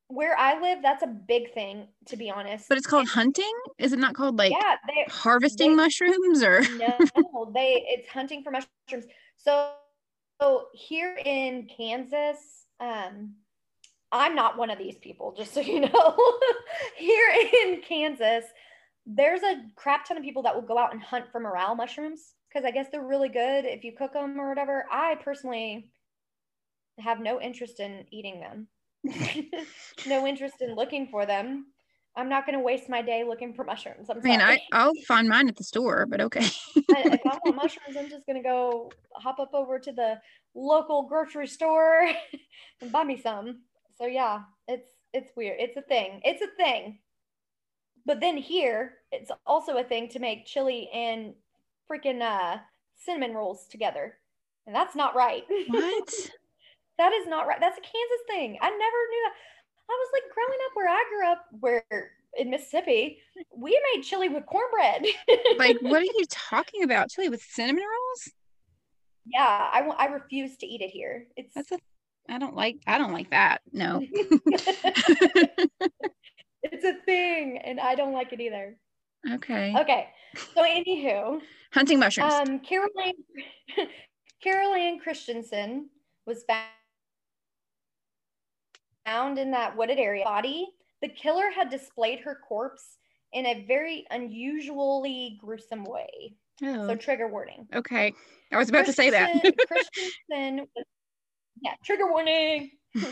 B: Where I live, that's a big thing, to be honest.
A: But it's called
B: And-
A: hunting? Is it not called like
B: yeah, they
A: harvesting
B: they-
A: mushrooms or
B: no, they it's hunting for mushrooms. So, so here in Kansas, um, I'm not one of these people, just so you know. here in Kansas, there's a crap ton of people that will go out and hunt for morel mushrooms because I guess they're really good if you cook them or whatever. I personally have no interest in eating them. no interest in looking for them. I'm not going to waste my day looking for mushrooms. I'm
A: I mean, I
B: sorry.
A: I'll find mine at the store, but okay.
B: If I want mushrooms, I'm just gonna go hop up over to the local grocery store and buy me some. So yeah, it's it's weird. It's a thing. It's a thing. But then here, it's also a thing to make chili and freaking uh, cinnamon rolls together, and that's not right.
A: what?
B: that is not right. That's a Kansas thing. I never knew that. I was like growing up where I grew up, where in Mississippi, we made chili with cornbread.
A: Like what are you talking about? Chili with cinnamon rolls?
B: Yeah, I I refuse to eat it here. It's
A: That's a I don't like I don't like that. No.
B: it's a thing, and I don't like it either.
A: okay.
B: Okay, so anywho,
A: Hunting mushrooms.
B: um, Caroline Carol Ann Christensen was found found in that wooded area. Body. The killer had displayed her corpse in a very unusually gruesome way.
A: Oh,
B: So trigger warning.
A: okay. I was about to say that.
B: Christensen- was, yeah, trigger warning.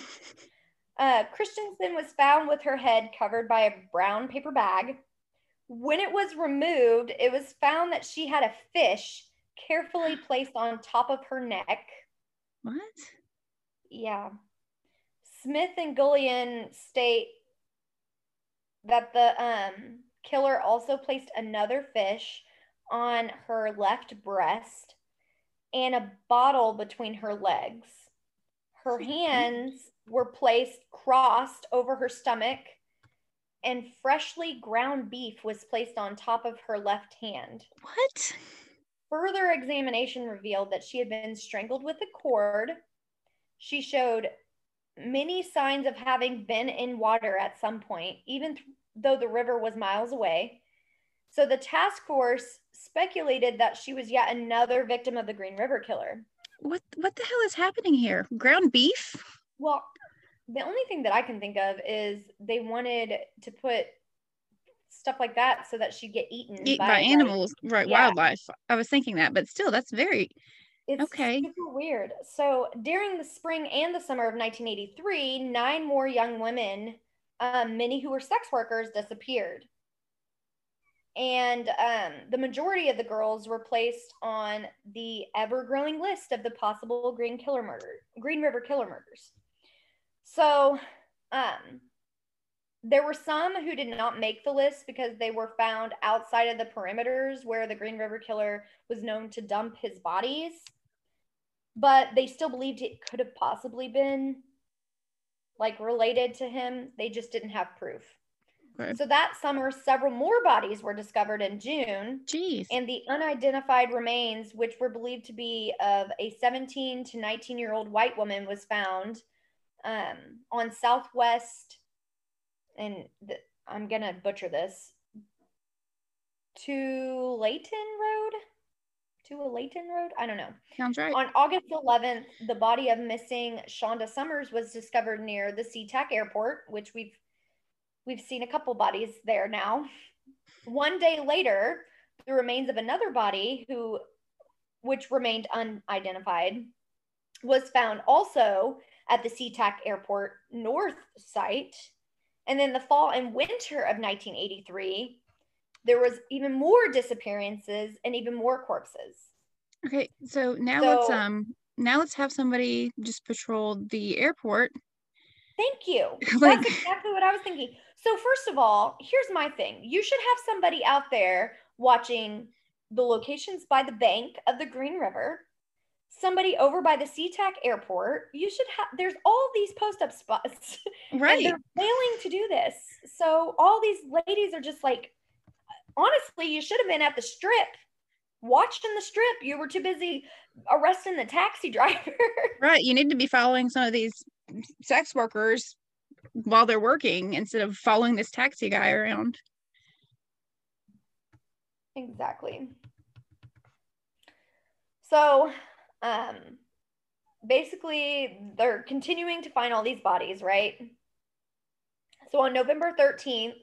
B: Uh, Christensen was found with her head covered by a brown paper bag. When it was removed, it was found that she had a fish carefully placed on top of her neck.
A: what?
B: Yeah. Smith and Guillen state that the um, killer also placed another fish on her left breast and a bottle between her legs. Her hands were placed crossed over her stomach, and freshly ground beef was placed on top of her left hand.
A: What?
B: Further examination revealed that she had been strangled with a cord. She showed many signs of having been in water at some point, even th- though the river was miles away. So the task force speculated that she was yet another victim of the Green River Killer.
A: What what the hell is happening here? Ground beef?
B: Well, the only thing that I can think of is they wanted to put stuff like that so that she'd get eaten
A: Eat by,
B: like,
A: animals, right?
B: yeah.
A: Wildlife. I was thinking that, but still, that's very
B: It's
A: Okay.
B: super weird. So during the spring and the summer of 1983, nine more young women, um, many who were sex workers, disappeared. And um, the majority of the girls were placed on the ever-growing list of the possible Green Killer murder, Green River Killer murders. So um, there were some who did not make the list because they were found outside of the perimeters where the Green River Killer was known to dump his bodies but they still believed it could have possibly been like related to him. They just didn't have proof.
A: Okay.
B: So that summer, several more bodies were discovered in June,
A: Jeez.
B: and the unidentified remains, which were believed to be of a 17 to 19 year old white woman, was found um, on Southwest, and the, I'm gonna butcher this, to Layton Road, to a Layton Road. I don't know.
A: Sounds right.
B: On August 11th, the body of missing Shawnda Summers was discovered near the SeaTac airport, which we've we've seen a couple bodies there now. One day later, the remains of another body who which remained unidentified was found also at the SeaTac airport north site. And then the fall and winter of 1983, there was even more disappearances and even more corpses.
A: Okay, so now let's um now let's have somebody just patrol the airport.
B: Thank you.
A: Like-
B: That's exactly what I was thinking. So, first of all, here's my thing you should have somebody out there watching the locations by the bank of the Green River, somebody over by the SeaTac airport. You should have, there's all these post up spots. And
A: Right.
B: they're failing to do this. So, all these ladies are just like, honestly, you should have been at the strip. Watching the strip, you were too busy arresting the taxi driver.
A: Right. You need to be following some of these sex workers while they're working instead of following this taxi guy around.
B: Exactly. So, um, basically, they're continuing to find all these bodies, right? So, on November 13th,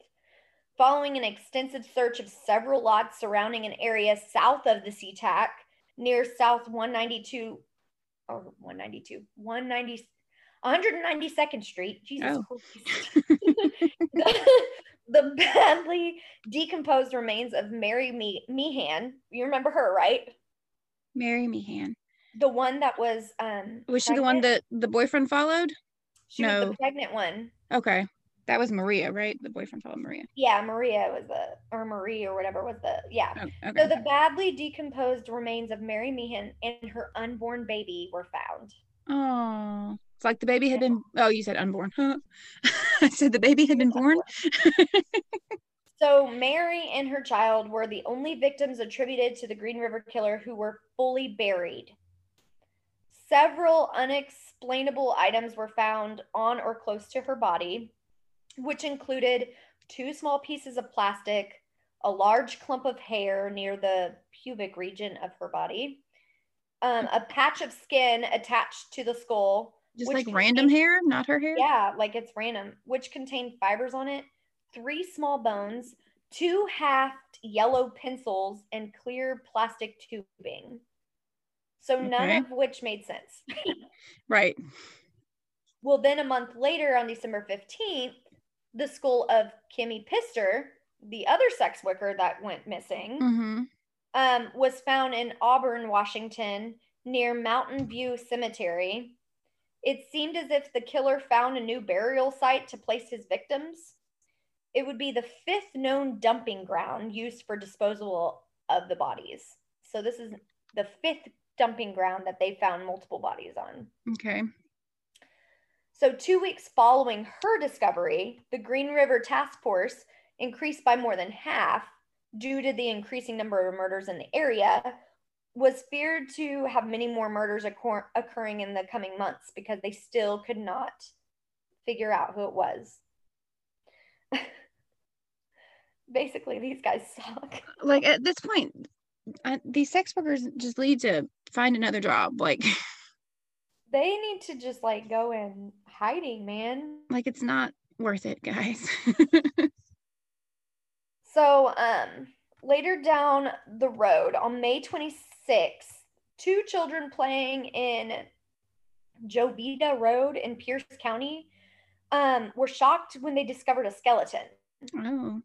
B: following an extensive search of several lots surrounding an area south of the SeaTac near South 192 or 192, 190, 192nd Street. Jesus
A: Oh.
B: The, the badly decomposed remains of Mary Me- Meehan. You remember her, right?
A: Mary Meehan.
B: The one that was um
A: Was she the one that the boyfriend followed?
B: she was
A: no.
B: the pregnant one.
A: Okay. That was Maria, right? The boyfriend followed Maria.
B: Yeah, Maria was the or Marie or whatever was the yeah.
A: Oh, okay.
B: So the badly decomposed remains of Mary Meehan and her unborn baby were found.
A: Oh, it's like the baby had been. Oh, you said unborn. Huh? I said the baby had been born.
B: So Mary and her child were the only victims attributed to the Green River Killer who were fully buried. Several unexplainable items were found on or close to her body, which included two small pieces of plastic, a large clump of hair near the pubic region of her body, um, a patch of skin attached to the skull.
A: Just like random hair, not her hair.
B: Yeah, like it's random, which contained fibers on it, three small bones, two halved yellow pencils, and clear plastic tubing. So none
A: Okay.
B: of which made sense.
A: Right.
B: well, then a month later, on December 15th, the skull of Kimi Pitsor, the other sex worker that went missing,
A: Mm-hmm.
B: um, was found in Auburn, Washington, near Mountain View Cemetery. It seemed as if the killer found a new burial site to place his victims. It would be the fifth known dumping ground used for disposal of the bodies. So, this is the fifth dumping ground that they found multiple bodies on.
A: Okay.
B: So, two weeks following her discovery, the Green River Task Force increased by more than half due to the increasing number of murders in the area, was feared to have many more murders occur- occurring in the coming months because they still could not figure out who it was. Basically, these guys suck.
A: Like at this point, I, these sex workers just need to find another job. Like,
B: They need to just like go in hiding, man.
A: like it's not worth it, guys.
B: So, um, later down the road on May 26th, two children playing in Jovita Road in Pierce County um, were shocked when they discovered a skeleton.
A: oh.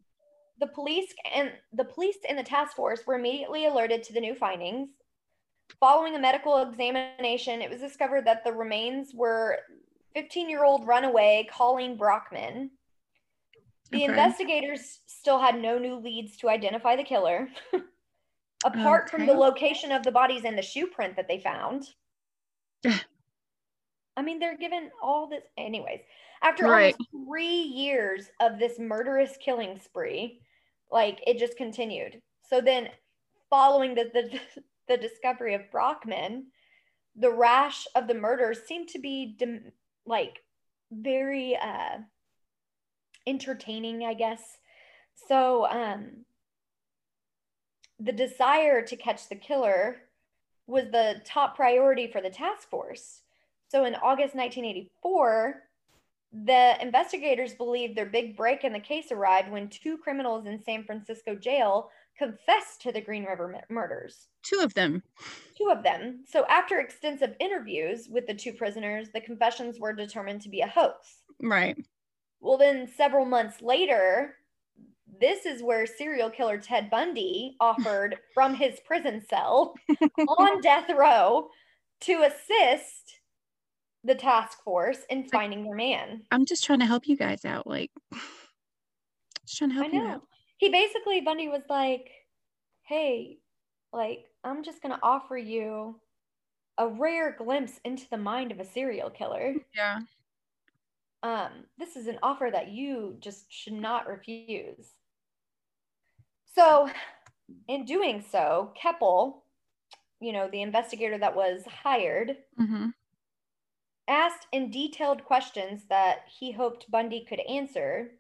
B: The police and the police and the task force were immediately alerted to the new findings. Following a medical examination, it was discovered that the remains were 15-year-old runaway Colleen Brockman. The
A: Okay.
B: investigators still had no new leads to identify the killer, apart from the location of the bodies and the shoe print that they found. I mean, they're given all this, anyways. After
A: Right.
B: almost three years of this murderous killing spree, like it just continued. So then, following the the, the discovery of Brockman, the rash of the murders seemed to be dim- like very uh entertaining, I guess. So, um, the desire to catch the killer was the top priority for the task force. So, in August 1984, the investigators believed their big break in the case arrived when two criminals in San Francisco jail confessed to the Green River mur- murders.
A: Two of them.
B: Two of them. So, after extensive interviews with the two prisoners, the confessions were determined to be a hoax.
A: Right.
B: Well, then several months later, this is where serial killer Ted Bundy offered from his prison cell on death row to assist the task force in finding their man.
A: I'm just trying to help you guys out. Like, just trying to
B: I
A: help you out.
B: He basically, Bundy was like, hey, like, I'm just going to offer you a rare glimpse into the mind of a serial killer.
A: Yeah.
B: um, this is an offer that you just should not refuse. So, in doing so, Keppel, you know, the investigator that was hired,
A: Mm-hmm.
B: asked in detailed questions that he hoped Bundy could answer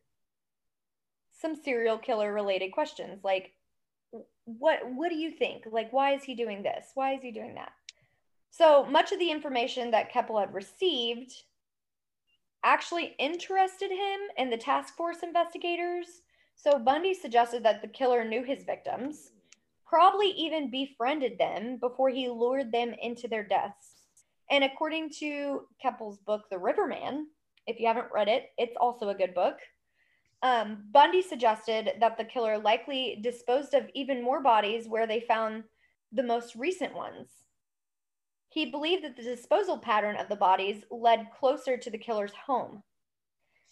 B: some serial killer related questions like what what do you think? Like why is he doing this? Why is he doing that? So much of the information that keppel had received actually interested him and the task force investigators. So bundy suggested that the killer knew his victims probably even befriended them before he lured them into their deaths. And according to Keppel's book, The Riverman, if you haven't read it, it's also a good book. Um, Bundy suggested that the killer likely disposed of even more bodies where they found the most recent ones. He believed that the disposal pattern of the bodies led closer to the killer's home.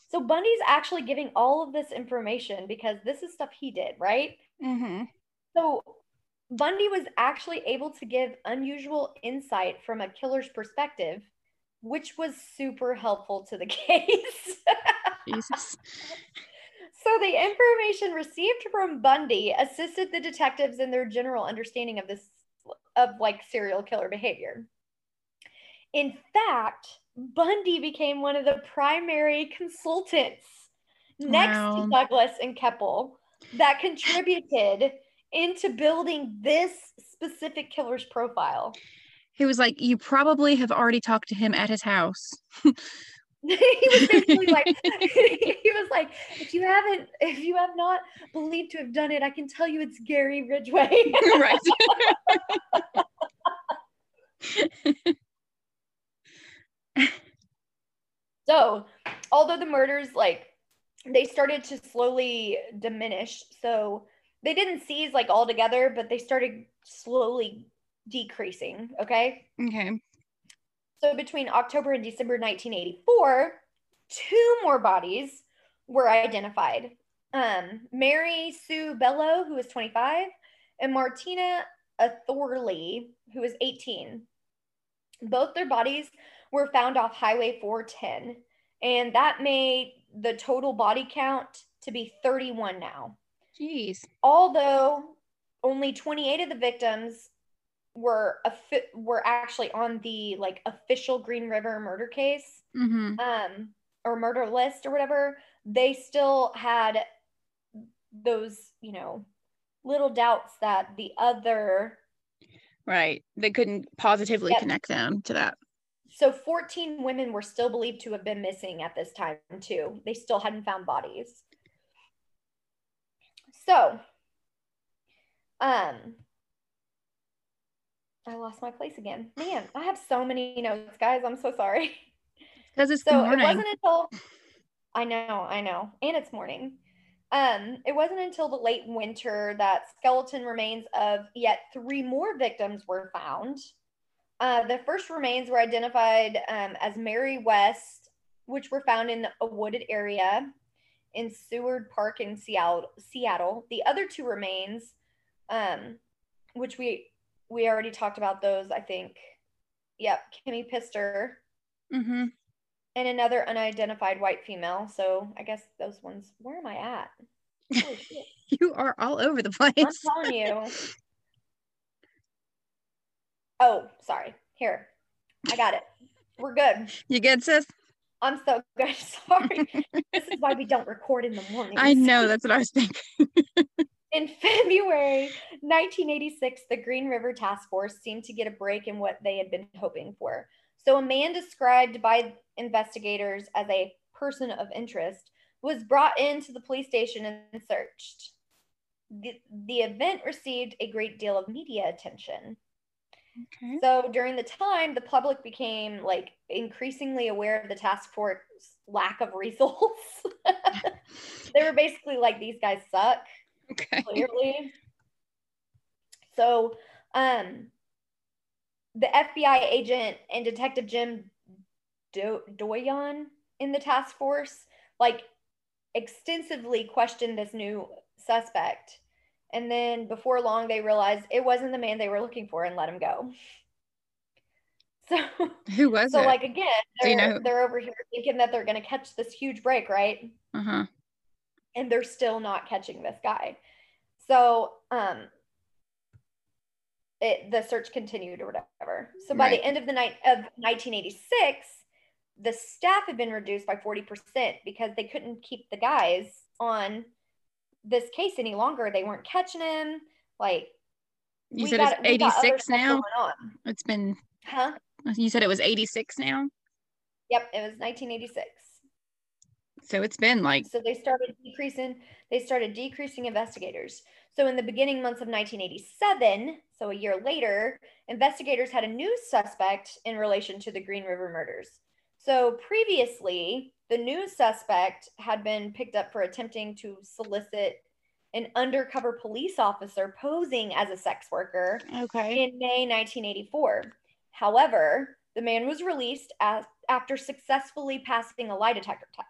B: So Bundy's actually giving all of this information because this is stuff he did, right?
A: Mm-hmm.
B: So Bundy was actually able to give unusual insight from a killer's perspective, which was super helpful to the case.
A: Jesus.
B: So the information received from Bundy assisted the detectives in their general understanding of this of like serial killer behavior. In fact, Bundy became one of the primary consultants next
A: Wow.
B: to Douglas and Keppel that contributed into building this specific killer's profile.
A: He was like, You probably have already talked to him at his house.
B: he was basically like he was like if you haven't if you have not believed to have done it i can tell you it's gary ridgway
A: right.
B: so although the murders like they started to slowly diminish so they didn't seize like all together but they started slowly decreasing okay
A: okay.
B: So between October and December 1984, two more bodies were identified. Um, Mary Sue Bello, who was 25, and Martina Authorlee, who was 18. Both their bodies were found off Highway 410, and that made the total body count to be 31 now.
A: Jeez.
B: Although only 28 of the victims were a were actually on the like official Green River murder case,
A: Mm-hmm.
B: um, or murder list or whatever, they still had those, you know, little doubts that the other
A: Right. They couldn't positively
B: Yep.
A: connect them to that.
B: so 14 women were still believed to have been missing at this time too. They still hadn't found bodies. So, um, I lost my place again. Man, I have so many notes, guys. I'm so sorry.
A: Because it's
B: So it wasn't until I know, I know, and it's morning. Um, it wasn't until the late winter that skeleton remains of yet three more victims were found. Uh, the first remains were identified um, as Mary West, which were found in a wooded area in Seward Park in Seattle. Seattle. The other two remains, um, which we we already talked about those, I think. Yep, Kimi Pitsor
A: mm-hmm.
B: and another unidentified white female. So I guess those ones. Where am I at?
A: You are all over the place.
B: I'm telling you. Oh, sorry. Here, I got it. We're good.
A: You good, sis?
B: I'm so good. Sorry. this is why we don't record in the morning.
A: I know. That's what I was thinking.
B: In February 1986, the Green River Task Force seemed to get a break in what they had been hoping for. So, a man described by investigators as a person of interest was brought into the police station and searched. The, the event received a great deal of media attention.
A: Okay.
B: So, during the time, the public became like increasingly aware of the task force lack of results. they were basically like, these guys suck
A: Okay.
B: clearly. So, um, the FBI agent and Detective Jim Do- Doyon in the task force, like, extensively questioned this new suspect. And then before long, they realized it wasn't the man they were looking for and let him go. So,
A: Who was
B: so
A: it?
B: like again,
A: Do you
B: they're,
A: know
B: they're over here thinking that they're going to catch this huge break, right?
A: uh huh.
B: And they're still not catching this guy. So, um, it the search continued or whatever. So by
A: Right.
B: the end of the night of 1986, the staff had been reduced by 40% because they couldn't keep the guys on this case any longer. They weren't catching him. Like
A: You said
B: got-
A: it's
B: we got other
A: 86 now. It's been.
B: Huh?
A: You said it was 86 now.
B: Yep, it was 1986.
A: So it's been like.
B: So they started decreasing. They started decreasing investigators. So in the beginning months of 1987, so a year later, investigators had a new suspect in relation to the Green River murders. So previously, the new suspect had been picked up for attempting to solicit an undercover police officer posing as a sex worker
A: Okay.
B: in May 1984. However, the man was released as, after successfully passing a lie detector test.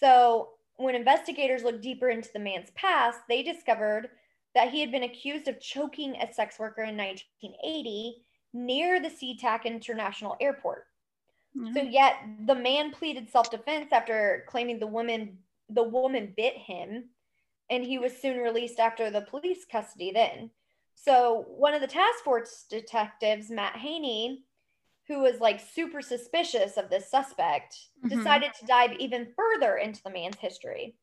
B: So, when investigators looked deeper into the man's past, they discovered that he had been accused of choking a sex worker in 1980 near the SeaTac International Airport. So
A: Mm.
B: yet the man pleaded self-defense after claiming the woman the woman bit him and he was soon released after the police custody then. So one of the task force detectives, Matt Haney, who was like super suspicious of this suspect,
A: Mhm.
B: decided to dive even further into the man's history.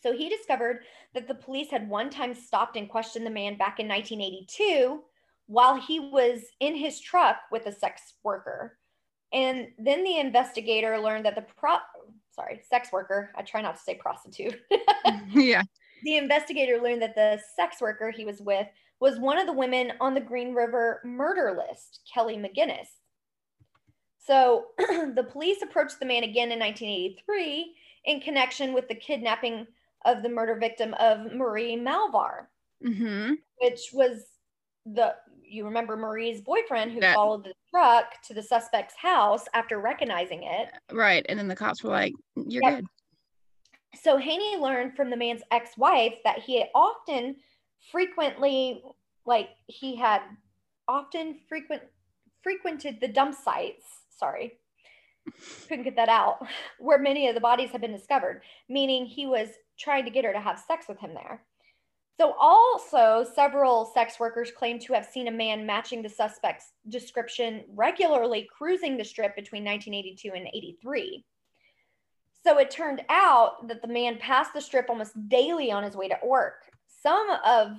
B: So he discovered that the police had one time stopped and questioned the man back in 1982 while he was in his truck with a sex worker. And then the investigator learned that the pro sorry, sex worker, I try not to say prostitute.
A: yeah.
B: The investigator learned that the sex worker he was with was one of the women on the Green River murder list, Kelly McGinness. So the police approached the man again in 1983 in connection with the kidnapping of the murder victim of Marie Malvar,
A: Mm-hmm.
B: which was the you remember Marie's boyfriend who followed the truck to the suspect's house after recognizing it.
A: Right. And then the cops were like, You're
B: Yep.
A: good.
B: So Haney learned from the man's ex-wife that he had often frequently like he had often frequent frequented the dump sites, sorry. Couldn't get that out, where many of the bodies had been discovered, meaning he was trying to get her to have sex with him there. So also several sex workers claim to have seen a man matching the suspect's description regularly cruising the strip between 1982 and 83. So it turned out that the man passed the strip almost daily on his way to work. Some of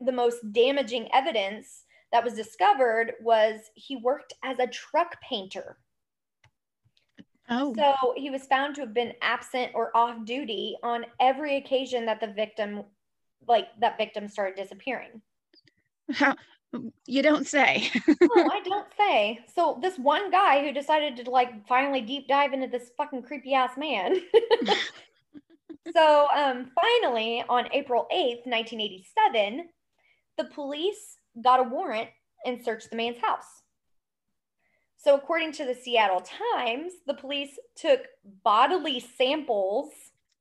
B: the most damaging evidence that was discovered was he worked as a truck painter.
A: Oh.
B: So he was found to have been absent or off duty on every occasion that the victim, like that victim started disappearing.
A: How, you don't say.
B: oh, I don't say. So this one guy who decided to like finally deep dive into this fucking creepy ass man. so um finally on April 8th, 1987, the police got a warrant and searched the man's house. So according to the Seattle Times, the police took bodily samples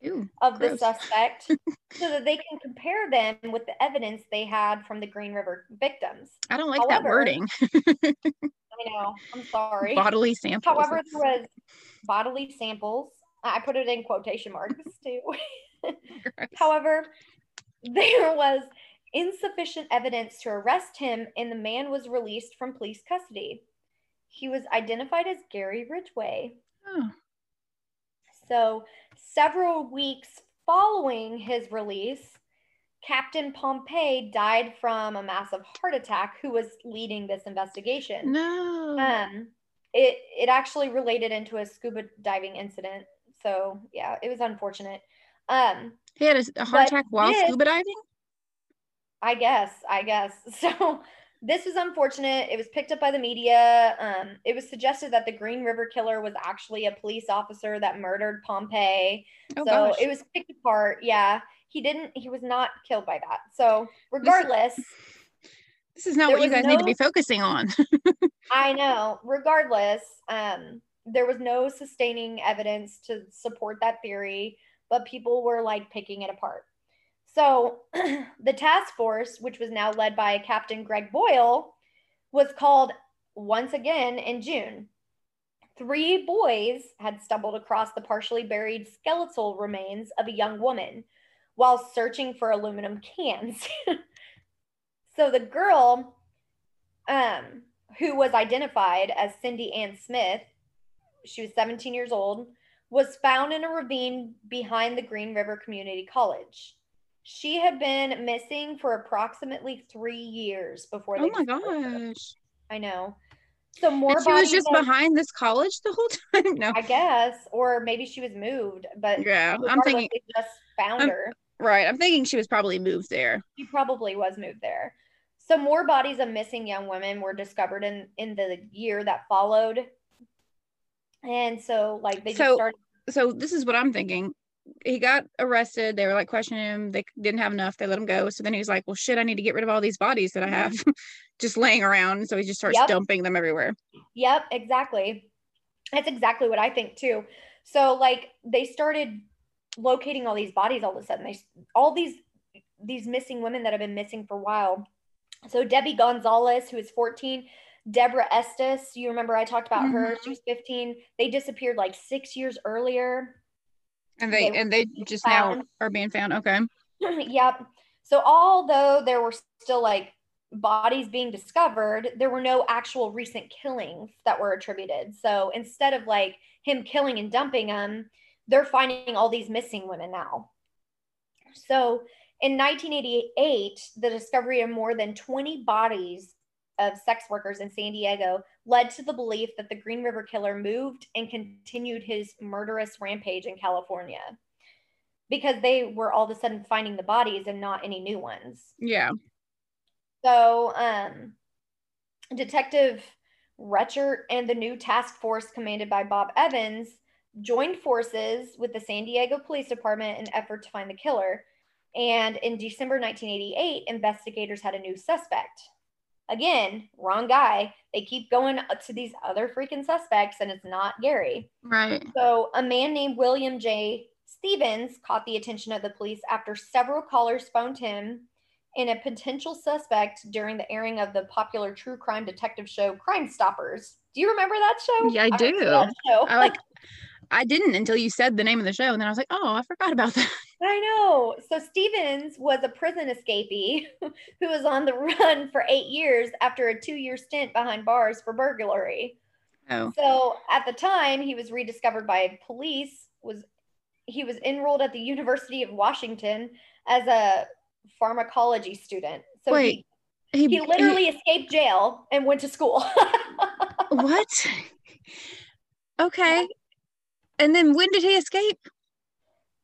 A: Ew.
B: of the suspect so that they can compare them with the evidence they had from the Green River victims.
A: I don't like
B: However,
A: that wording.
B: I know. I'm sorry.
A: Bodily samples.
B: However, there was bodily samples. I put it in quotation marks too.
A: gross.
B: However, there was insufficient evidence to arrest him, and the man was released from police custody. He was identified as Gary Ridgway.
A: Oh.
B: So, several weeks following his release, Captain Pompey died from a massive heart attack, who was leading this investigation.
A: No.
B: Um, it it actually related into a scuba diving incident. So yeah, it was unfortunate. Um,
A: he had a, heart attack while
B: this-
A: scuba diving?
B: I guess, I guess. So this was unfortunate. It was picked up by the media. Um, it was suggested that the Green River killer was actually a police officer that murdered Pompey.
A: Oh,
B: so
A: gosh.
B: it was picked apart. Yeah, he didn't. He was not killed by that. So regardless,
A: this is not
B: there
A: what you guys need to be focusing on.
B: I know. Regardless, um, there was no sustaining evidence to support that theory, but people were like picking it apart. So the task force, which was now led by Captain Greg Boyle, was called once again in June. Three boys had stumbled across the partially buried skeletal remains of a young woman while searching for aluminum cans. so the girl, um, who was identified as Cindy Ann Smith, she was 17 years old, was found in a ravine behind the Green River Community College. She had been missing for approximately three years before oh they
A: oh my gosh.
B: I know. So more
A: And she was just behind this college the whole time? No.
B: I guess, or maybe she was moved, but
A: yeah. I'm thinking,
B: they just found
A: I'm-
B: her.
A: right. I'm thinking she was probably moved there.
B: She probably was moved there. So more bodies of missing young women were discovered in in the year that followed. And so like they just
A: So-
B: started
A: So this is what I'm thinking. He got arrested. They were like questioning him. They didn't have enough. They let him go. So then he was like, well, shit, I need to get rid of all these bodies that I mm-hmm. have just laying around. So he just starts
B: Yep.
A: dumping them everywhere.
B: Yep, exactly. That's exactly what I think too. So like they started locating all these bodies all of a sudden. They all these these missing women that have been missing for a while. So Debbie Gonzalez, who is 14, Deborah Estes, you remember I talked about her. Mm-hmm. She was 15. They disappeared like six years earlier.
A: And they
B: They
A: and they just now are being found. Okay.
B: yep. So although there were still like bodies being discovered, there were no actual recent killings that were attributed. So instead of like him killing and dumping them, they're finding all these missing women now. So in 1988, the discovery of more than 20 bodies of sex workers in San Diego led to the belief that the Green River Killer moved and continued his murderous rampage in California because they were all of a sudden finding the bodies and not any new ones.
A: Yeah.
B: So, um, Detective Reichert and the new task force commanded by Bob Evans joined forces with the San Diego Police Department in effort to find the killer. And in December 1988, investigators had a new suspect. Again, wrong guy. They keep going to these other freaking suspects, and it's not Gary.
A: Right.
B: So, a man named William J. Stevens caught the attention of the police after several callers phoned him in a potential suspect during the airing of the popular true crime detective show Crime Stoppers. Do you remember that show?
A: Yeah, I
B: remember
A: do. I like I didn't until you said the name of the show, and then I was like, oh, I forgot about that.
B: I know. So Stevens was a prison escapee who was on the run for eight years after a two-year stint behind bars for burglary.
A: Oh.
B: So at the time, he was rediscovered by police. Was he was enrolled at the University of Washington as a pharmacology student. So
A: Wait,
B: he, he literally escaped jail and went to school.
A: what? Okay. And then when did he escape?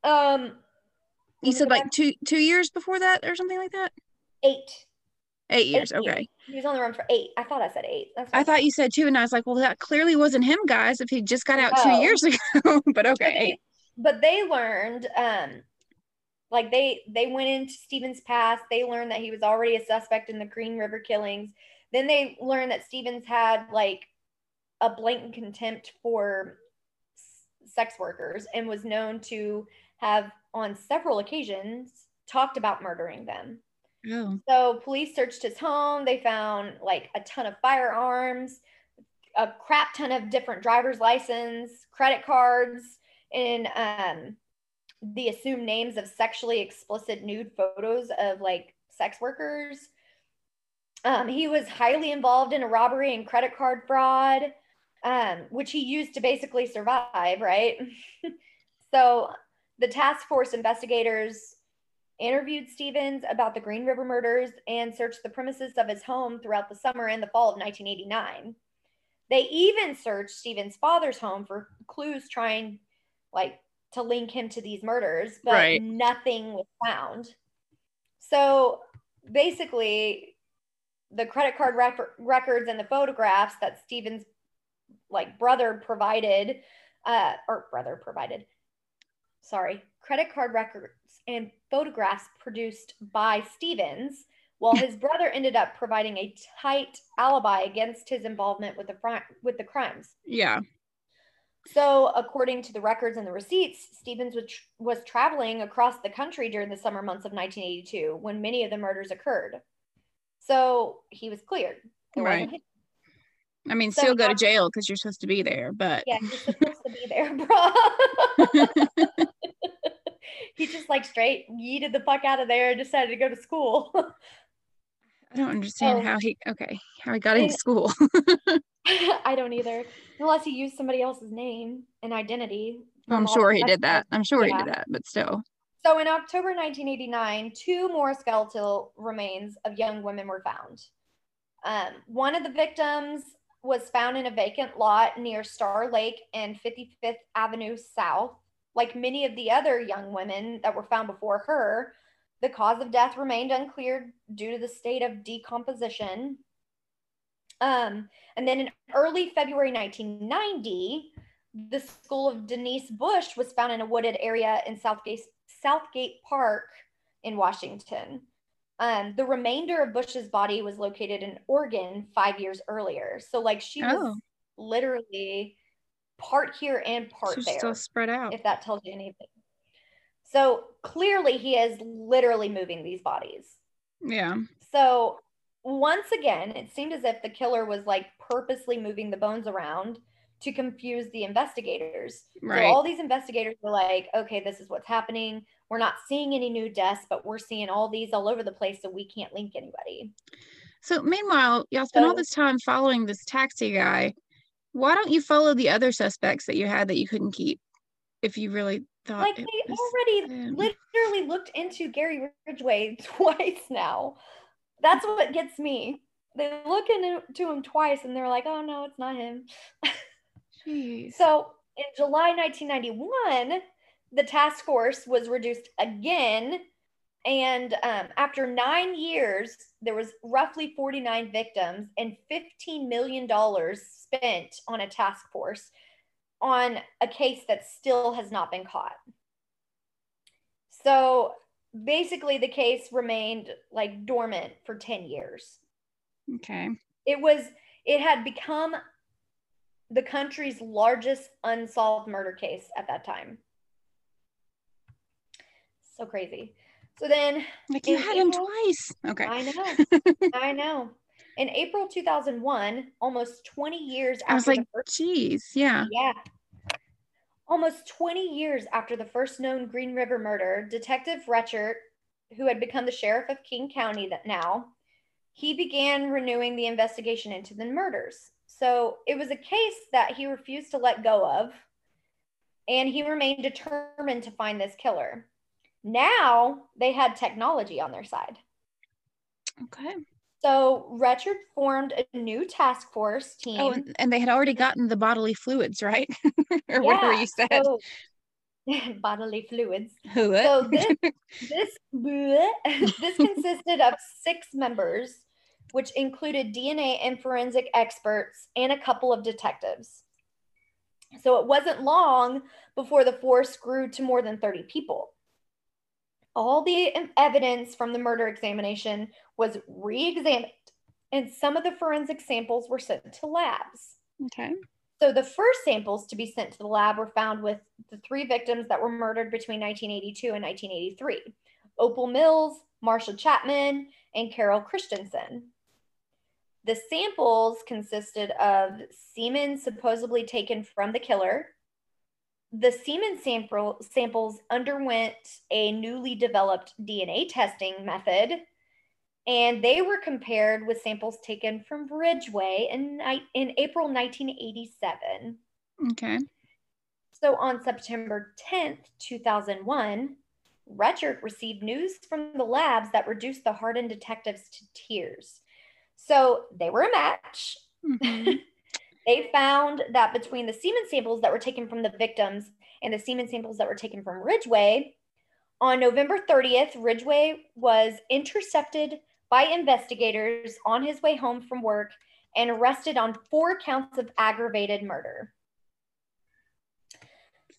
B: um,
A: You said like two two years before that or something like that?
B: eight.
A: Eight years.
B: Eight
A: Okay.
B: He was on the run for eight. I thought I said eight.
A: I thought you said two, and I was like, well, that clearly wasn't him, guys, if he just got out two years ago. but okay. eight.
B: but they learned um like they they went into Stevens past they learned that he was already a suspect in the Green River killings then they learned that Stevens had like a blatant contempt for sex workers and was known to have on several occasions talked about murdering them
A: Oh.
B: so police searched his home. They found like a ton of firearms, a crap ton of different driver's license, credit cards, and um, the assumed names of sexually explicit nude photos of like sex workers. Um, he was highly involved in a robbery and credit card fraud, um, which he used to basically survive, right? so the task force investigators interviewed Stevens about the Green River murders and searched the premises of his home throughout the summer and the fall of 1989. They even searched Stevens' father's home for clues trying like to link him to these murders, but
A: Right.
B: nothing was found. So basically, the credit card rec- records and the photographs that Stevens' like brother provided, uh, or brother provided, sorry, credit card records and photographs produced by Stevens, while his brother ended up providing a tight alibi against his involvement with the fri- with the crimes.
A: Yeah.
B: So, according to the records and the receipts, Stevens was, tr- was traveling across the country during the summer months of 1982 when many of the murders occurred. So, he was cleared. Wasn't
A: Right.
B: him.
A: I mean,
B: So
A: still go to jail because you're supposed to be there, but
B: Yeah, he's supposed to be there, bro. he just like straight yeeted the fuck out of there and decided to go to school.
A: I don't understand
B: Oh.
A: how he okay how he got into school.
B: I don't either, unless he used somebody else's name and identity.
A: I'm sure he did that. I'm sure he did that, but still.
B: So in October 1989, two more skeletal remains of young women were found. Um, one of the victims was found in a vacant lot near Star Lake and 55th Avenue South. Like many of the other young women that were found before her, the cause of death remained unclear due to the state of decomposition. Um, and then in early February 1990, the skull of Denise Bush was found in a wooded area in Southgate, Southgate Park in Washington. Um, the remainder of Bush's body was located in Oregon five years earlier. So, like, she was
A: Oh.
B: literally part here and part
A: She's
B: there
A: still spread out.
B: if that tells you anything. So clearly, he is literally moving these bodies.
A: Yeah.
B: So once again, it seemed as if the killer was like purposely moving the bones around to confuse the investigators.
A: Right.
B: So all these investigators were like, okay, this is what's happening. We're not seeing any new deaths, but we're seeing all these all over the place, so we can't link anybody.
A: So meanwhile, y'all spent all this time following this taxi guy. Why don't you follow the other suspects that you had that you couldn't keep? If you really thought
B: Like they already
A: them?
B: literally looked into Gary Ridgway twice now. That's what gets me. they look into him twice and they're like, oh no, it's not him.
A: Jeez.
B: So in July 1991, the task force was reduced again. And um, after nine years, there was roughly 49 victims and $15 million spent on a task force on a case that still has not been caught. So basically, the case remained like dormant for 10 years.
A: okay.
B: It was, it had become the country's largest unsolved murder case at that time. So crazy. So then,
A: Like you had him twice. Okay.
B: I know, I know. In April 2001, almost 20 years after
A: I was
B: the
A: like,
B: first
A: geez, yeah.
B: Yeah. Almost 20 years after the first known Green River murder, Detective Reichert, who had become the sheriff of King County that now, he began renewing the investigation into the murders. So it was a case that he refused to let go of, and he remained determined to find this killer. Now they had technology on their side.
A: Okay.
B: So Richard formed a new task force team.
A: Oh, and, they had already gotten the bodily fluids, right? or whatever
B: Yeah,
A: you said.
B: so- bodily fluids.
A: Who?
B: So this this this consisted of six members, which included DNA and forensic experts and a couple of detectives. So it wasn't long before the force grew to more than 30 people. All the evidence from the murder examination was re-examined and some of the forensic samples were sent to labs.
A: okay.
B: So the first samples to be sent to the lab were found with the three victims that were murdered between 1982 and 1983 Opal Mills, Marcia Chapman, and Carol Christensen. The samples consisted of semen supposedly taken from the killer. The semen sample, samples underwent a newly developed DNA testing method, and they were compared with samples taken from Ridgway in, in April 1987.
A: Okay.
B: So on September 10th, 2001, Reichert received news from the labs that reduced the hardened detectives to tears. So they were a match.
A: Mhm.
B: They found that between the semen samples that were taken from the victims and the semen samples that were taken from Ridgway, on November 30th, Ridgway was intercepted by investigators on his way home from work and arrested on four counts of aggravated murder.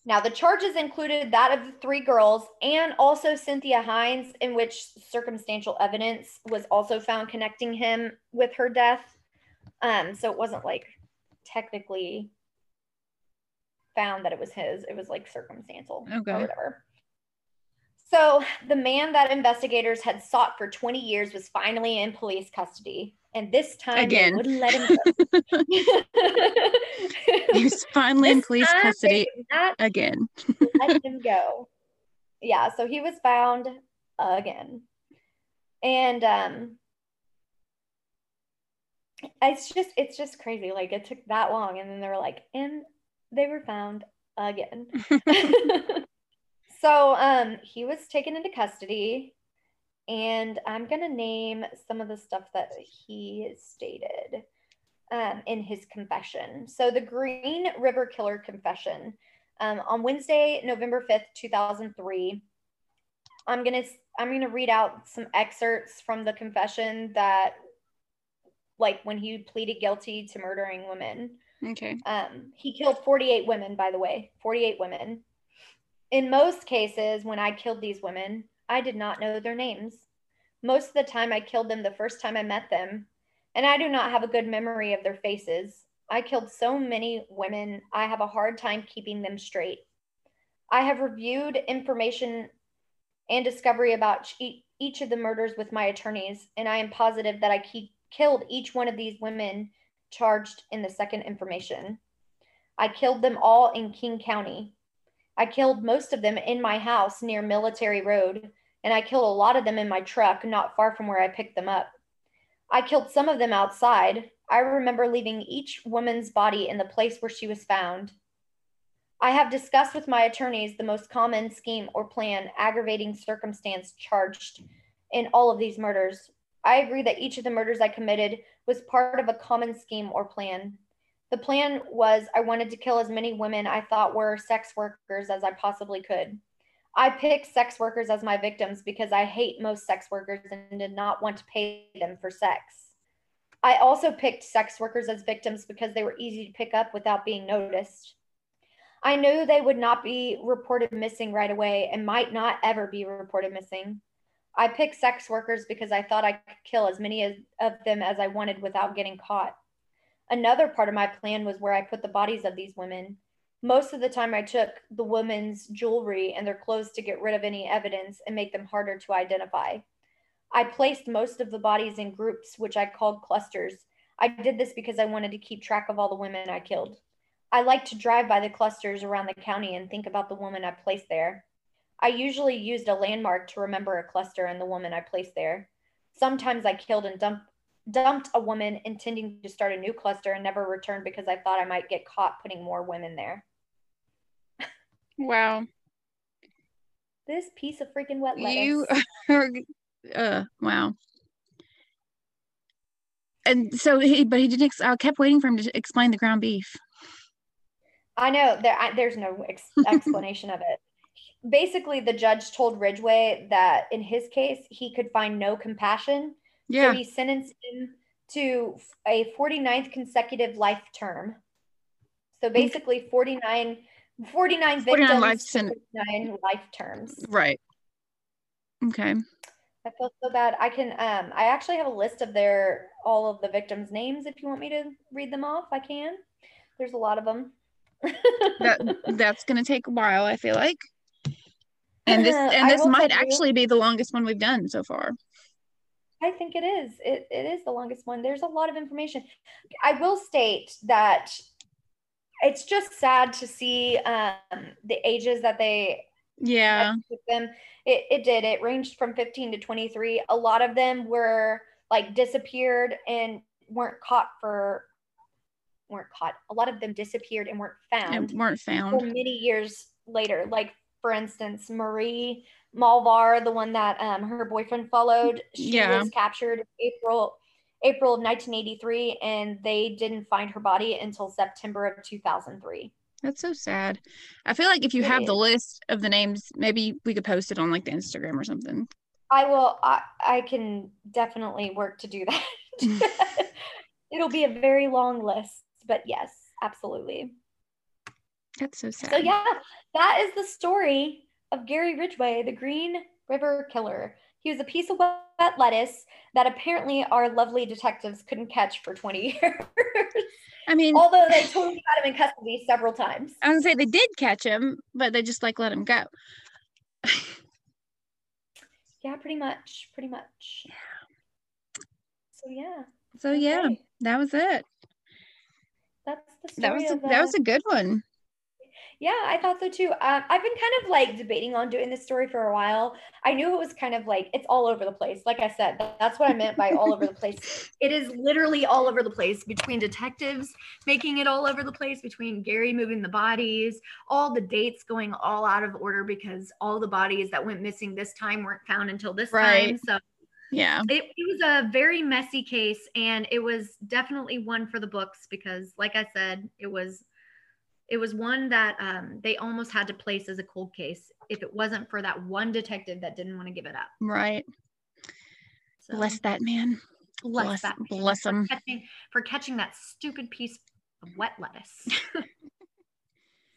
B: Now, the charges included that of the three girls and also Cynthia Hinds, in which circumstantial evidence was also found connecting him with her death. Um, so it wasn't like technically found that it was his, it was like circumstantial
A: Okay.
B: or whatever. So the man that investigators had sought for 20 years was finally in police custody. And this time
A: Again.
B: they wouldn't let him go.
A: he was finally in police custody again.
B: let him go. Yeah, so he was found again. And um it's just it's just crazy. Like it took that long and then they were like, and they were found again. so um he was taken into custody and I'm gonna name some of the stuff that he stated um, in his confession. So the Green River Killer confession um, on Wednesday, November 5th, 2003. I'm to I'm going to read out some excerpts from the confession that like when he pleaded guilty to murdering women.
A: okay.
B: Um, he killed 48 women, by the way, 48 women. In most cases, when I killed these women, I did not know their names. Most of the time, I killed them the first time I met them, and I do not have a good memory of their faces. I killed so many women, I have a hard time keeping them straight. I have reviewed information and discovery about each, each of the murders with my attorneys, and I am positive that I keep, killed each one of these women charged in the second information. I killed them all in King County. I killed most of them in my house near Military Road, and I killed a lot of them in my truck not far from where I picked them up. I killed some of them outside. I remember leaving each woman's body in the place where she was found. I have discussed with my attorneys the most common scheme or plan aggravating circumstance charged in all of these murders. I agree that each of the murders I committed was part of a common scheme or plan. The plan was I wanted to kill as many women I thought were sex workers as I possibly could. I picked sex workers as my victims because I hate most sex workers and did not want to pay them for sex. I also picked sex workers as victims because they were easy to pick up without being noticed. I knew they would not be reported missing right away and might not ever be reported missing. I picked sex workers because I thought I could kill as many as, of them as I wanted without getting caught. Another part of my plan was where I put the bodies of these women. Most of the time, I took the women's jewelry and their clothes to get rid of any evidence and make them harder to identify. I placed most of the bodies in groups, which I called clusters. I did this because I wanted to keep track of all the women I killed. I like to drive by the clusters around the county and think about the woman I placed there. I usually used a landmark to remember a cluster and the woman I placed there. Sometimes I killed and dumped, dumped a woman intending to start a new cluster and never returned because I thought I might get caught putting more women there.
A: Wow.
B: This piece of freaking wet lettuce.
A: You are, uh, wow. And so he, but he didn't, I kept waiting for him to explain the ground beef.
B: I know there. I, there's no ex- explanation of it. Basically, the judge told Ridgway that in his case he could find no compassion,
A: Yeah.
B: so he sentenced him to a 49th consecutive life term. So basically, 49, 49
A: 49
B: victims,
A: life sen-
B: 49 life terms.
A: right. Okay.
B: I feel so bad. I can. Um, I actually have a list of their all of the victims' names. If you want me to read them off, I can. There's a lot of them.
A: That that's gonna take a while, I feel like. And this and this might
B: tell you-
A: actually be the longest one we've done so far.
B: I think it is. It, it is the longest one. There's a lot of information. I will state that it's just sad to see um, the ages that they
A: Yeah.
B: them. It, it did. It ranged from 15 to 23. A lot of them were like disappeared and weren't caught for weren't caught. A lot of them disappeared and weren't found
A: And weren't
B: for
A: found.
B: many years later. Like for instance, Marie Malvar, the one that um, her boyfriend followed, she
A: Yeah.
B: was captured April April of 1983, and they didn't find her body until September of 2003.
A: That's so sad. I feel like if you
B: It
A: have the list of the names, maybe we could post it on like the Instagram or something.
B: I will. I, I can definitely work to do that. It'll be a very long list, but yes, absolutely.
A: That's so sad.
B: So yeah, that is the story of Gary Ridgway, the Green River Killer. He was a piece of wet lettuce that apparently our lovely detectives couldn't catch for 20 years.
A: I mean,
B: Although they totally got him in custody several times.
A: I gonna say they did catch him, but they just like let him go.
B: Yeah, pretty much. Pretty much. So yeah.
A: So yeah, that was it.
B: That's the story
A: That was a, that was a good one.
B: Yeah, I thought so too. Um, I've been kind of like debating on doing this story for a while. I knew it was kind of like it's all over the place. Like I said, that's what I meant by all over the place. It is literally all over the place between detectives making it all over the place, between Gary moving the bodies, all the dates going all out of order because all the bodies that went missing this time weren't found until this
A: Right.
B: time. So
A: Yeah.
B: it, it was a very messy case and it was definitely one for the books because like i said it was it was one that um, they almost had to place as a cold case if it wasn't for that one detective that didn't want to give it up
A: Right.
B: so
A: Bless that man.
B: bless,
A: bless-
B: that man
A: bless
B: for
A: him.
B: catching, for catching that stupid piece of wet lettuce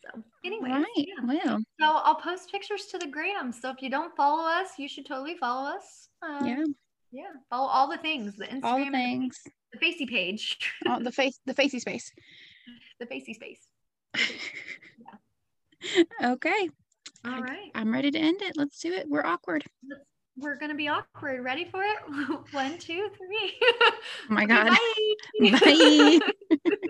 B: so anyway
A: right.
B: yeah.
A: Well,
B: so i'll post pictures to the gram so if you don't follow us you should totally follow us um,
A: yeah.
B: yeah follow all the things the instagram
A: All
B: the
A: things.
B: the facey page,
A: All the face the facey space.
B: the facey space.
A: Okay.
B: All right,
A: I'm ready to end it. Let's do it. We're awkward.
B: we're gonna be awkward. Ready for it? One, two, three.
A: Oh my
B: Okay,
A: god.
B: bye.
A: Bye.